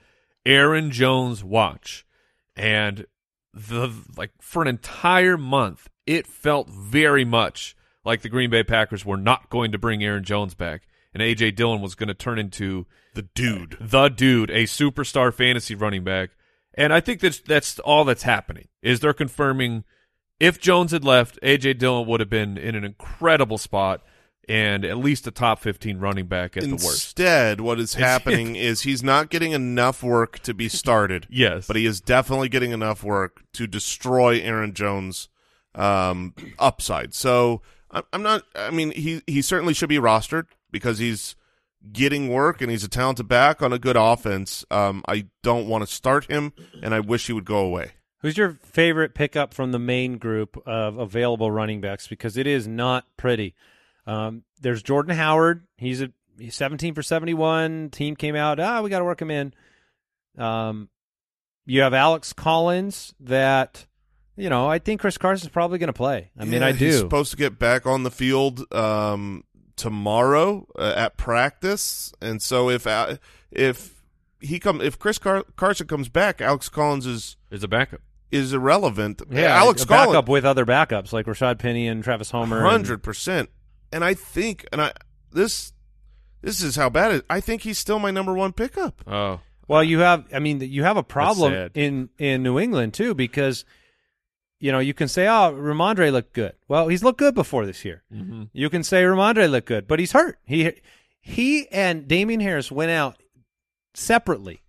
Aaron Jones watch, and the like for an entire month, it felt very much like the Green Bay Packers were not going to bring Aaron Jones back, and AJ Dillon was going to turn into The dude. Uh, the dude, a superstar fantasy running back. And I think that's that's all that's happening. Is they're confirming if Jones had left, AJ Dillon would have been in an incredible spot and at least a top 15 running back at the worst. Instead, what is (laughs) happening is he's not getting enough work to be started. (laughs) Yes. But he is definitely getting enough work to destroy Aaron Jones' um, upside. So I'm, I'm not. I mean, he he certainly should be rostered because he's getting work and he's a talented back on a good offense. Um, I don't want to start him, and I wish he would go away. Who's your favorite pickup from the main group of available running backs? Because it is not pretty. Um, there's Jordan Howard. He's a he's 17 for 71. Team came out, ah, we got to work him in. Um, you have Alex Collins that, you know, I think Chris Carson's probably going to play. I mean, I do. He's supposed to get back on the field um, tomorrow uh, at practice, and so if uh, if he come if Chris Car- Carson comes back, Alex Collins is Is a backup. is irrelevant. yeah, Alex a Collins backup with other backups like Rashad Penny and Travis Homer. hundred percent, and I think and I this this is how bad it. I think he's still my number one pickup. Oh, Well, you have, I mean, you have a problem in in New England too because, you know, you can say, oh, Rhamondre looked good. Well, he's looked good before this year. mm-hmm. You can say Rhamondre looked good, but he's hurt. He he and Damien Harris went out separately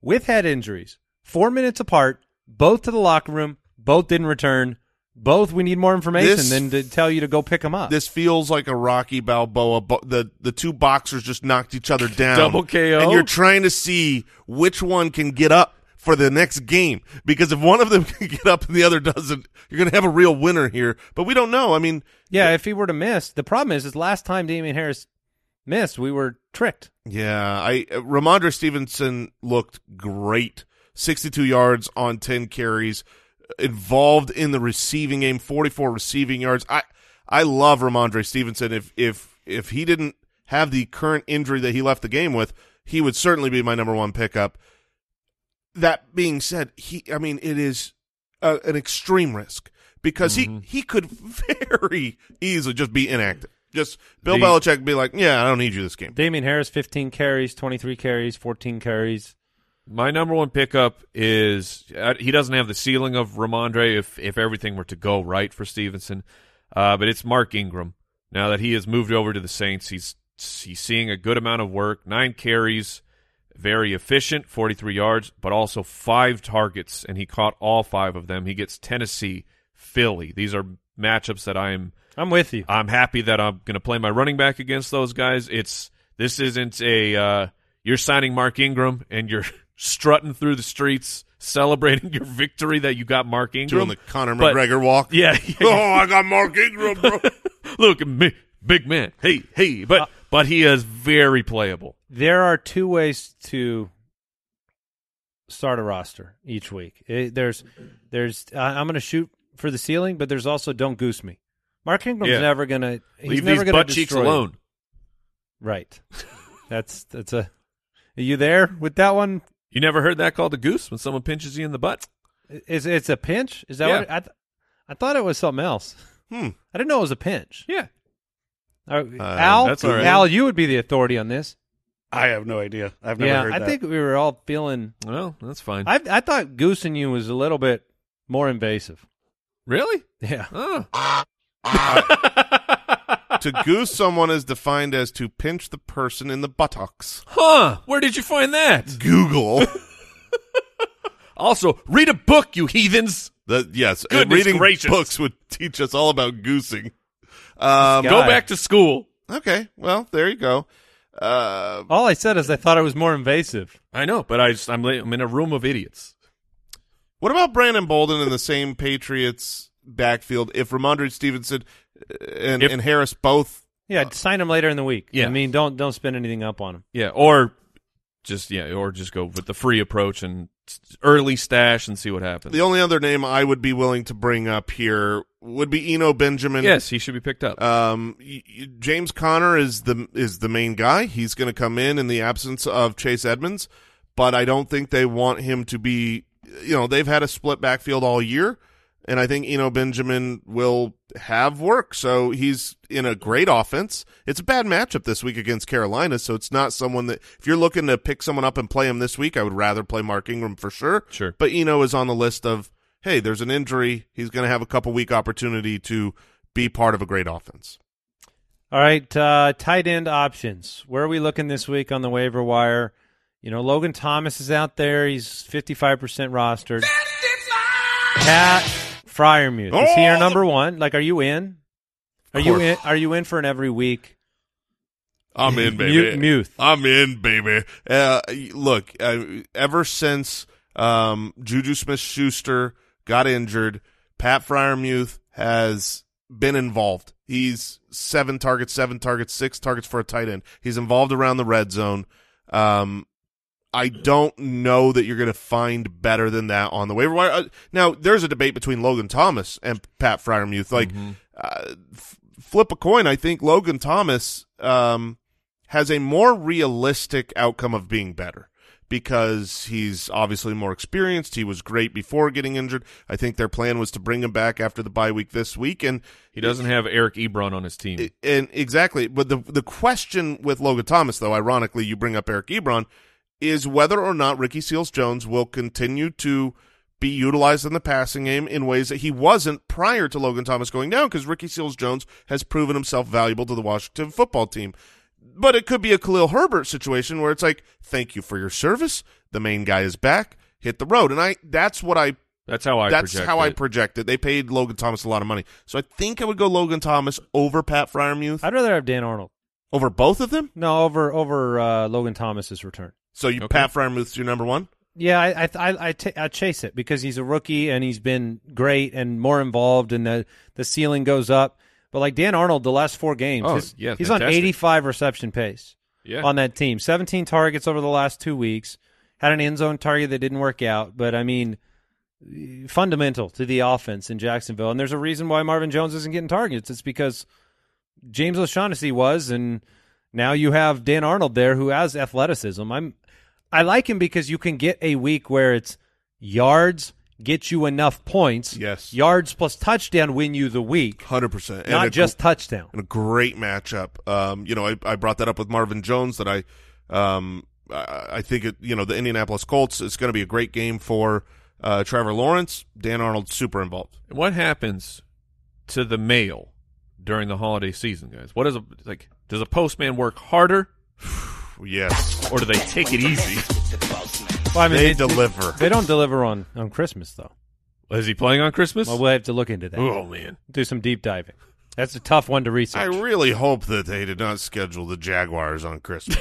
with head injuries, four minutes apart, both to the locker room. Both didn't return. Both we need more information This- than to tell you to go pick them up. This feels like a Rocky Balboa. Bo- the the two boxers just knocked each other down. Double KO? and you're trying to see which one can get up for the next game. Because if one of them (laughs) can get up and the other doesn't, you're going to have a real winner here. But we don't know. I mean, yeah, if he were to miss, the problem is, is last time Damien Harris missed, we were tricked. yeah, I uh, Rhamondre Stevenson looked great. 62 yards on 10 carries, involved in the receiving game, 44 receiving yards. I I love Rhamondre Stevenson. If if if he didn't have the current injury that he left the game with, he would certainly be my number one pickup. That being said, he I mean it is uh, an extreme risk because he he could (laughs) very easily just be inactive. Just Bill The- Belichick be like, yeah, I don't need you this game. Damien Harris, 15 carries, 23 carries, 14 carries. My number one pickup is uh, he doesn't have the ceiling of Rhamondre if if everything were to go right for Stevenson, uh, but it's Mark Ingram. Now that he has moved over to the Saints, he's he's seeing a good amount of work. Nine carries, very efficient, forty three yards, but also five targets, and he caught all five of them. He gets Tennessee, Philly. These are matchups that I'm I'm with you. I'm happy that I'm going to play my running back against those guys. It's this isn't a uh, you're signing Mark Ingram and you're strutting through the streets celebrating your victory that you got Mark Ingram. Doing the Conor But- McGregor walk. yeah, (laughs) oh, I got Mark Ingram, bro. (laughs) look at me, big man. Hey, hey, but but he is very playable. There are two ways to start a roster each week. It, there's, there's. Uh, I'm going to shoot for the ceiling, but there's also don't goose me. Mark Ingram's Yeah. never going to. He's Leave never these going to butt cheeks destroy you. alone. Right. That's that's a. Are you there with that one? You never heard that called a goose when someone pinches you in the butt? Is it's a pinch? Is that Yeah. what I? Th- I thought it was something else. Hmm. I didn't know it was a pinch. Yeah. Uh, Al, that's all right. Al, you would be the authority on this. I have no idea. I've never yeah, heard I that. think we were all feeling. Well, that's fine. I I thought goosing you was a little bit more invasive. really? Yeah. Oh. (laughs) (laughs) to goose someone is defined as to pinch the person in the buttocks. huh? Where did you find that? Google. (laughs) Also, read a book, you heathens. the, yes, and Goodness reading gracious. books would teach us all about goosing. Um, Go back to school. okay, well, there you go. Uh, All I said is I thought it was more invasive. I know, but I just, I'm, I'm in a room of idiots. what about Brandon Bolden in the same Patriots backfield if Rhamondre Stevenson and, If- and Harris both? Yeah, sign him later in the week. Yeah. I mean, don't don't spend anything up on him. Yeah, or just yeah, or just go with the free approach and early stash and see what happens. The only other name I would be willing to bring up here would be Eno Benjamin. yes, he should be picked up. Um, y- y- James Conner is the is the main guy. He's going to come in in the absence of Chase Edmonds, but I don't think they want him to be. You know, they've had a split backfield all year, and I think Eno Benjamin will have work. So he's in a great offense. It's a bad matchup this week against Carolina, so it's not someone that if you're looking to pick someone up and play him this week, I would rather play Mark Ingram for sure. Sure. But Eno is on the list of hey, there's an injury. He's going to have a couple week opportunity to be part of a great offense. All right, uh, tight end options. Where are we looking this week on the waiver wire? You know, Logan Thomas is out there. He's fifty-five percent rostered. Pat Freiermuth is he your Oh! number one? Like, are you in? Are you in? Are you in for an every week? I'm in, baby. Muth. I'm in, baby. Uh, look, uh, ever since um, Juju Smith-Schuster got injured, Pat Freiermuth has been involved. He's seven targets, seven targets, six targets for a tight end. He's involved around the red zone. Um, I don't know that you're going to find better than that on the waiver wire. Uh, now, there's a debate between Logan Thomas and Pat Freiermuth. Like, uh, f- flip a coin. I think Logan Thomas um, has a more realistic outcome of being better because he's obviously more experienced. He was great before getting injured. I think their plan was to bring him back after the bye week this week, and He doesn't have Eric Ebron on his team. and exactly. But the the question with Logan Thomas, though, ironically, you bring up Eric Ebron, is whether or not Ricky Seals Jones will continue to be utilized in the passing game in ways that he wasn't prior to Logan Thomas going down, because Ricky Seals Jones has proven himself valuable to the Washington football team. But it could be a Khalil Herbert situation where it's like, thank you for your service. The main guy is back. Hit the road, and I that's what I That's how I that's project how I project it. They paid Logan Thomas a lot of money, so I think I would go Logan Thomas over Pat Freiermuth I'd rather have Dan Arnold. over both of them. No, over over uh, Logan Thomas's return. So you Okay. Pat Freiermuth's your number one. Yeah, I I I, I, ta- I chase it because he's a rookie and he's been great and more involved, and the the ceiling goes up. But like Dan Arnold, the last four games, Oh, his- yeah, he's on 85 reception pace yeah. on that team. 17 targets over the last two weeks. Had an end zone target that didn't work out, but I mean, fundamental to the offense in Jacksonville. And there's a reason why Marvin Jones isn't getting targets. It's because James O'Shaughnessy was, and now you have Dan Arnold there who has athleticism. I'm I like him because you can get a week where it's yards get you enough points. Yes. Yards plus touchdown win you the week, Hundred percent, not just touchdown. and a great matchup. Um, you know, I, I brought that up with Marvin Jones that I, um, I, I think it, you know, the Indianapolis Colts is going to be a great game for uh, Trevor Lawrence. Dan Arnold super involved. What happens to the mail during the holiday season, guys? What is a like? Does a postman work harder, (sighs) (sighs) (sighs) Yes, or do they take it easy? Well, I mean, they they, deliver. they don't deliver on on Christmas though. Is he playing on Christmas? Well, we'll have to look into that. oh man, Do some deep diving. That's a tough one to research. I really hope that they did not schedule the Jaguars on Christmas.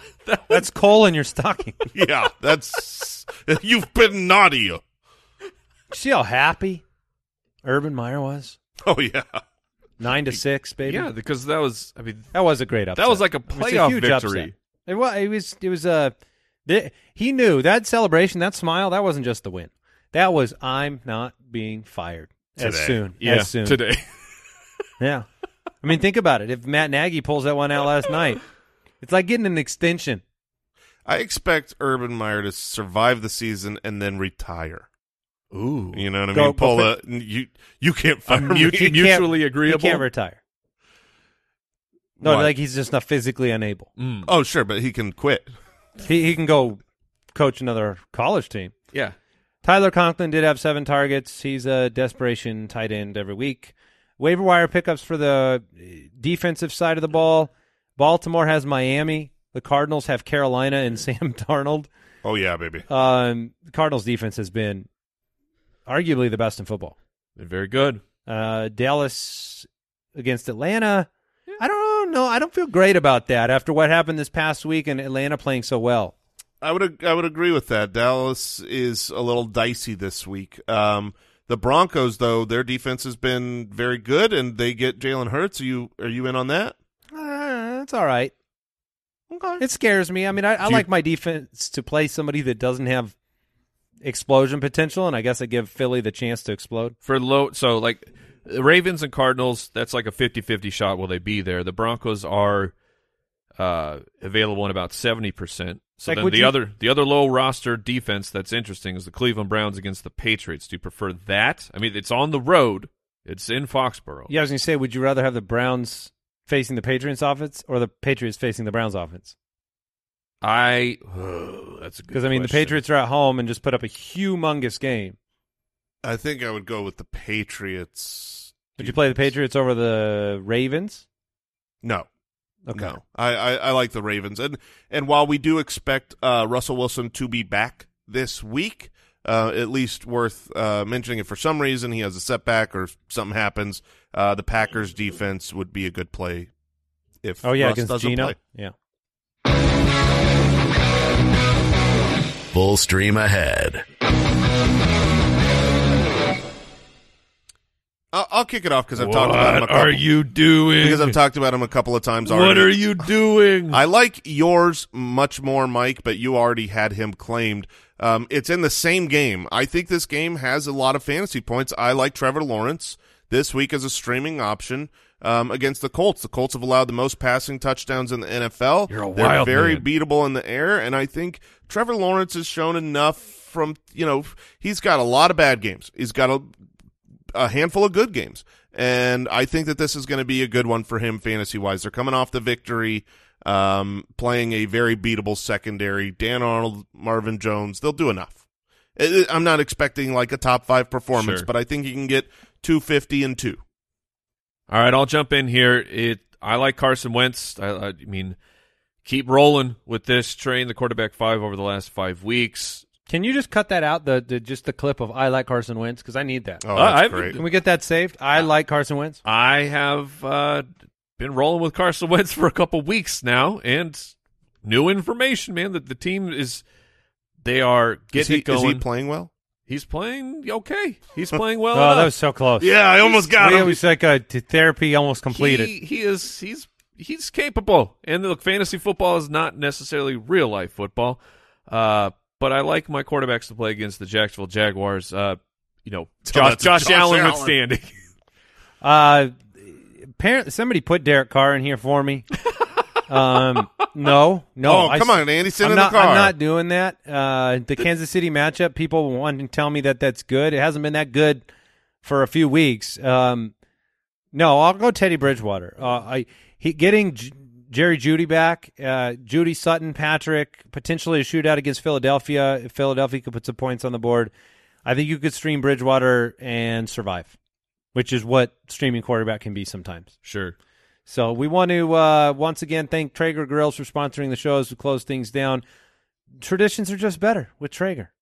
(laughs) That's coal in your stocking. (laughs) yeah, that's you've been naughty. See how happy Urban Meyer was? Oh yeah. Nine to six, baby. yeah, because that was. I mean, that was a great upset. that was like a It was playoff huge victory. upset. It was. It was. It was. Uh, th- he knew that celebration, that smile. That wasn't just the win. That was I'm not being fired as Today. soon Yeah, as soon today. (laughs) Yeah. I mean, think about it. If Matt Nagy pulls that one out last night, it's like getting an extension. I expect Urban Meyer to survive the season and then retire. Ooh, You know what I Go- mean? Pull a you you can't fire me. He can't- mutually He agreeable. can't retire. No, Why? like he's just not physically unable. Mm. Oh sure, but he can quit. He he can go coach another college team. Yeah, Tyler Conklin did have seven targets. He's a desperation tight end every week. Waiver wire pickups for the uh, defensive side of the ball. Baltimore has Miami. The Cardinals have Carolina and (laughs) Sam Darnold. Oh yeah, baby. Um, the Cardinals defense has been arguably the best in football. They're very good. Uh, Dallas against Atlanta. I don't know. I don't feel great about that after what happened this past week and Atlanta playing so well. I would I would agree with that. Dallas is a little dicey this week. Um, the Broncos though, their defense has been very good, and they get Jalen Hurts. Are you are you in on that? Uh, it's all right. Okay. It scares me. I mean, I, I Do you- like my defense to play somebody that doesn't have explosion potential, and I guess I give Philly the chance to explode. for low so like the Ravens and Cardinals that's like a 50-50 shot will they be there the Broncos are uh available in about 70% so Like, then the you- other the other low roster defense that's interesting is the Cleveland Browns against the Patriots do you prefer that I mean it's on the road it's in Foxborough Yeah, I was going to say, would you rather have the Browns facing the Patriots offense or the Patriots facing the Browns offense? I oh, (sighs) that's Because I mean, the. Patriots are at home and just put up a humongous game. I think I would go with the Patriots. Would you play the Patriots over the Ravens? No. Okay. No, I, I, I like the Ravens, and and while we do expect uh, Russell Wilson to be back this week, uh, at least worth uh, mentioning. If for some reason he has a setback or something happens, uh, the Packers defense would be a good play. If Oh yeah, Russ against doesn't Gino. play. Yeah. Full stream ahead. I'll, I'll kick it off because I've talked about him a What couple. are you doing? because I've talked about him a couple of times already. what are you doing? I like yours much more, Mike, but you already had him claimed. Um, it's in the same game. I think this game has a lot of fantasy points. I like Trevor Lawrence this week as a streaming option um, against the Colts. The Colts have allowed the most passing touchdowns in the NFL. You're a They're wild very man. beatable in the air, and I think Trevor Lawrence has shown enough from, you know, he's got a lot of bad games. He's got a, a handful of good games. And I think that this is going to be a good one for him fantasy wise. They're coming off the victory, um, playing a very beatable secondary. Dan Arnold, Marvin Jones, they'll do enough. I'm not expecting like a top five performance, Sure. but I think you can get 250 and two. All right, I'll jump in here. It I like Carson Wentz. I, I mean, keep rolling with this train. The quarterback five over the last five weeks. Can you just cut that out? The, the just the clip of I like Carson Wentz because I need that. Oh, Uh, that's I've- great. Can we get that saved? I like Carson Wentz. I have uh, been rolling with Carson (laughs) Wentz for a couple weeks now, and new information, man. That the team is they are getting Is he, going. is he playing well? He's playing okay. He's playing well. (laughs) Oh, that was so close. Yeah, I almost got it him. was like a t- therapy almost completed. He, he is he's he's capable. And look, fantasy football is not necessarily real life football. Uh, but I like my quarterbacks to play against the Jacksonville Jaguars. Uh, you know, (laughs) Josh, Josh, Josh Allen Allen. withstanding. (laughs) Uh, apparently, somebody put Derek Carr in here for me. (laughs) um, no, no. oh, I come s- on, Andy, sit I'm in not, the car. I'm not doing that. Uh, the Kansas City matchup, people want to tell me that that's good. It hasn't been that good for a few weeks. Um, no, I'll go Teddy Bridgewater. Uh, I he getting J- Jerry Jeudy back, uh, Jeudy Sutton, Patrick, potentially a shootout against Philadelphia. If Philadelphia could put some points on the board, I think you could stream Bridgewater and survive, which is what streaming quarterback can be sometimes. sure. So we want to uh, once again thank Traeger Grills for sponsoring the show as we close things down. Traditions are just better with Traeger.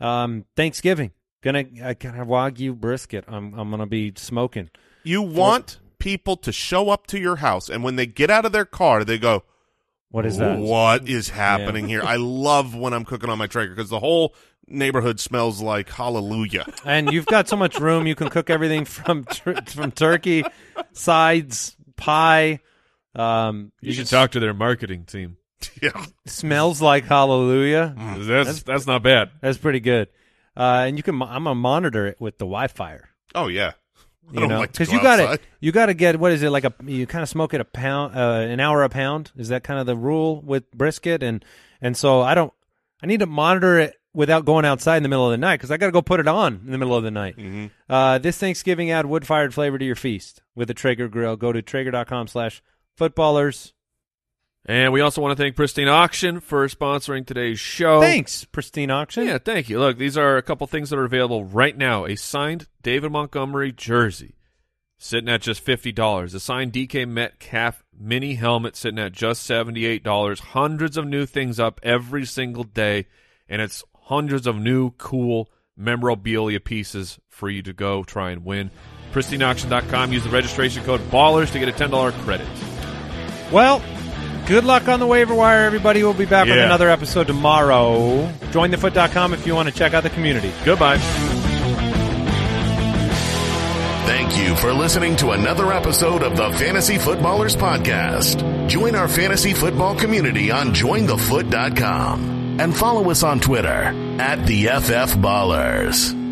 Um, Thanksgiving, gonna I have wagyu brisket. I'm I'm gonna be smoking. You want people to show up to your house, and when they get out of their car, they go, What is that? What is happening here? I love when I'm cooking on my Traeger because the whole neighborhood smells like hallelujah. And you've got so much room. You can cook everything from tur- from turkey, sides, pie. Um, You should talk to their marketing team. (laughs) yeah. smells like hallelujah. That's that's not bad. That's pretty good. Uh, and you can. I'm gonna monitor it with the Wi-Fi. Oh yeah. You know, like you got to you got to get what is it like a you kind of smoke it a pound, uh, an hour a pound. Is that kind of the rule with brisket? And and so I don't. I need to monitor it without going outside in the middle of the night because I got to go put it on in the middle of the night. Mm-hmm. Uh, this Thanksgiving, add wood fired flavor to your feast with a Traeger grill. Go to traeger.com slash footballers. And we also want to thank Pristine Auction for sponsoring today's show. Thanks, pristine auction. Yeah, thank you. Look, these are a couple things that are available right now. A signed David Montgomery jersey sitting at just $50. A signed DK Metcalf mini helmet sitting at just $78. Hundreds of new things up every single day, and it's hundreds of new cool memorabilia pieces for you to go try and win. PristineAuction.com. Use the registration code BALLERS to get a $10 credit. Well, good luck on the waiver wire, everybody. We'll be back with another episode tomorrow. Join Jointhefoot.com if you want to check out the community. Goodbye. Thank you for listening to another episode of the Fantasy Footballers Podcast. Join our fantasy football community on jointhefoot.com and follow us on Twitter at the FF Ballers.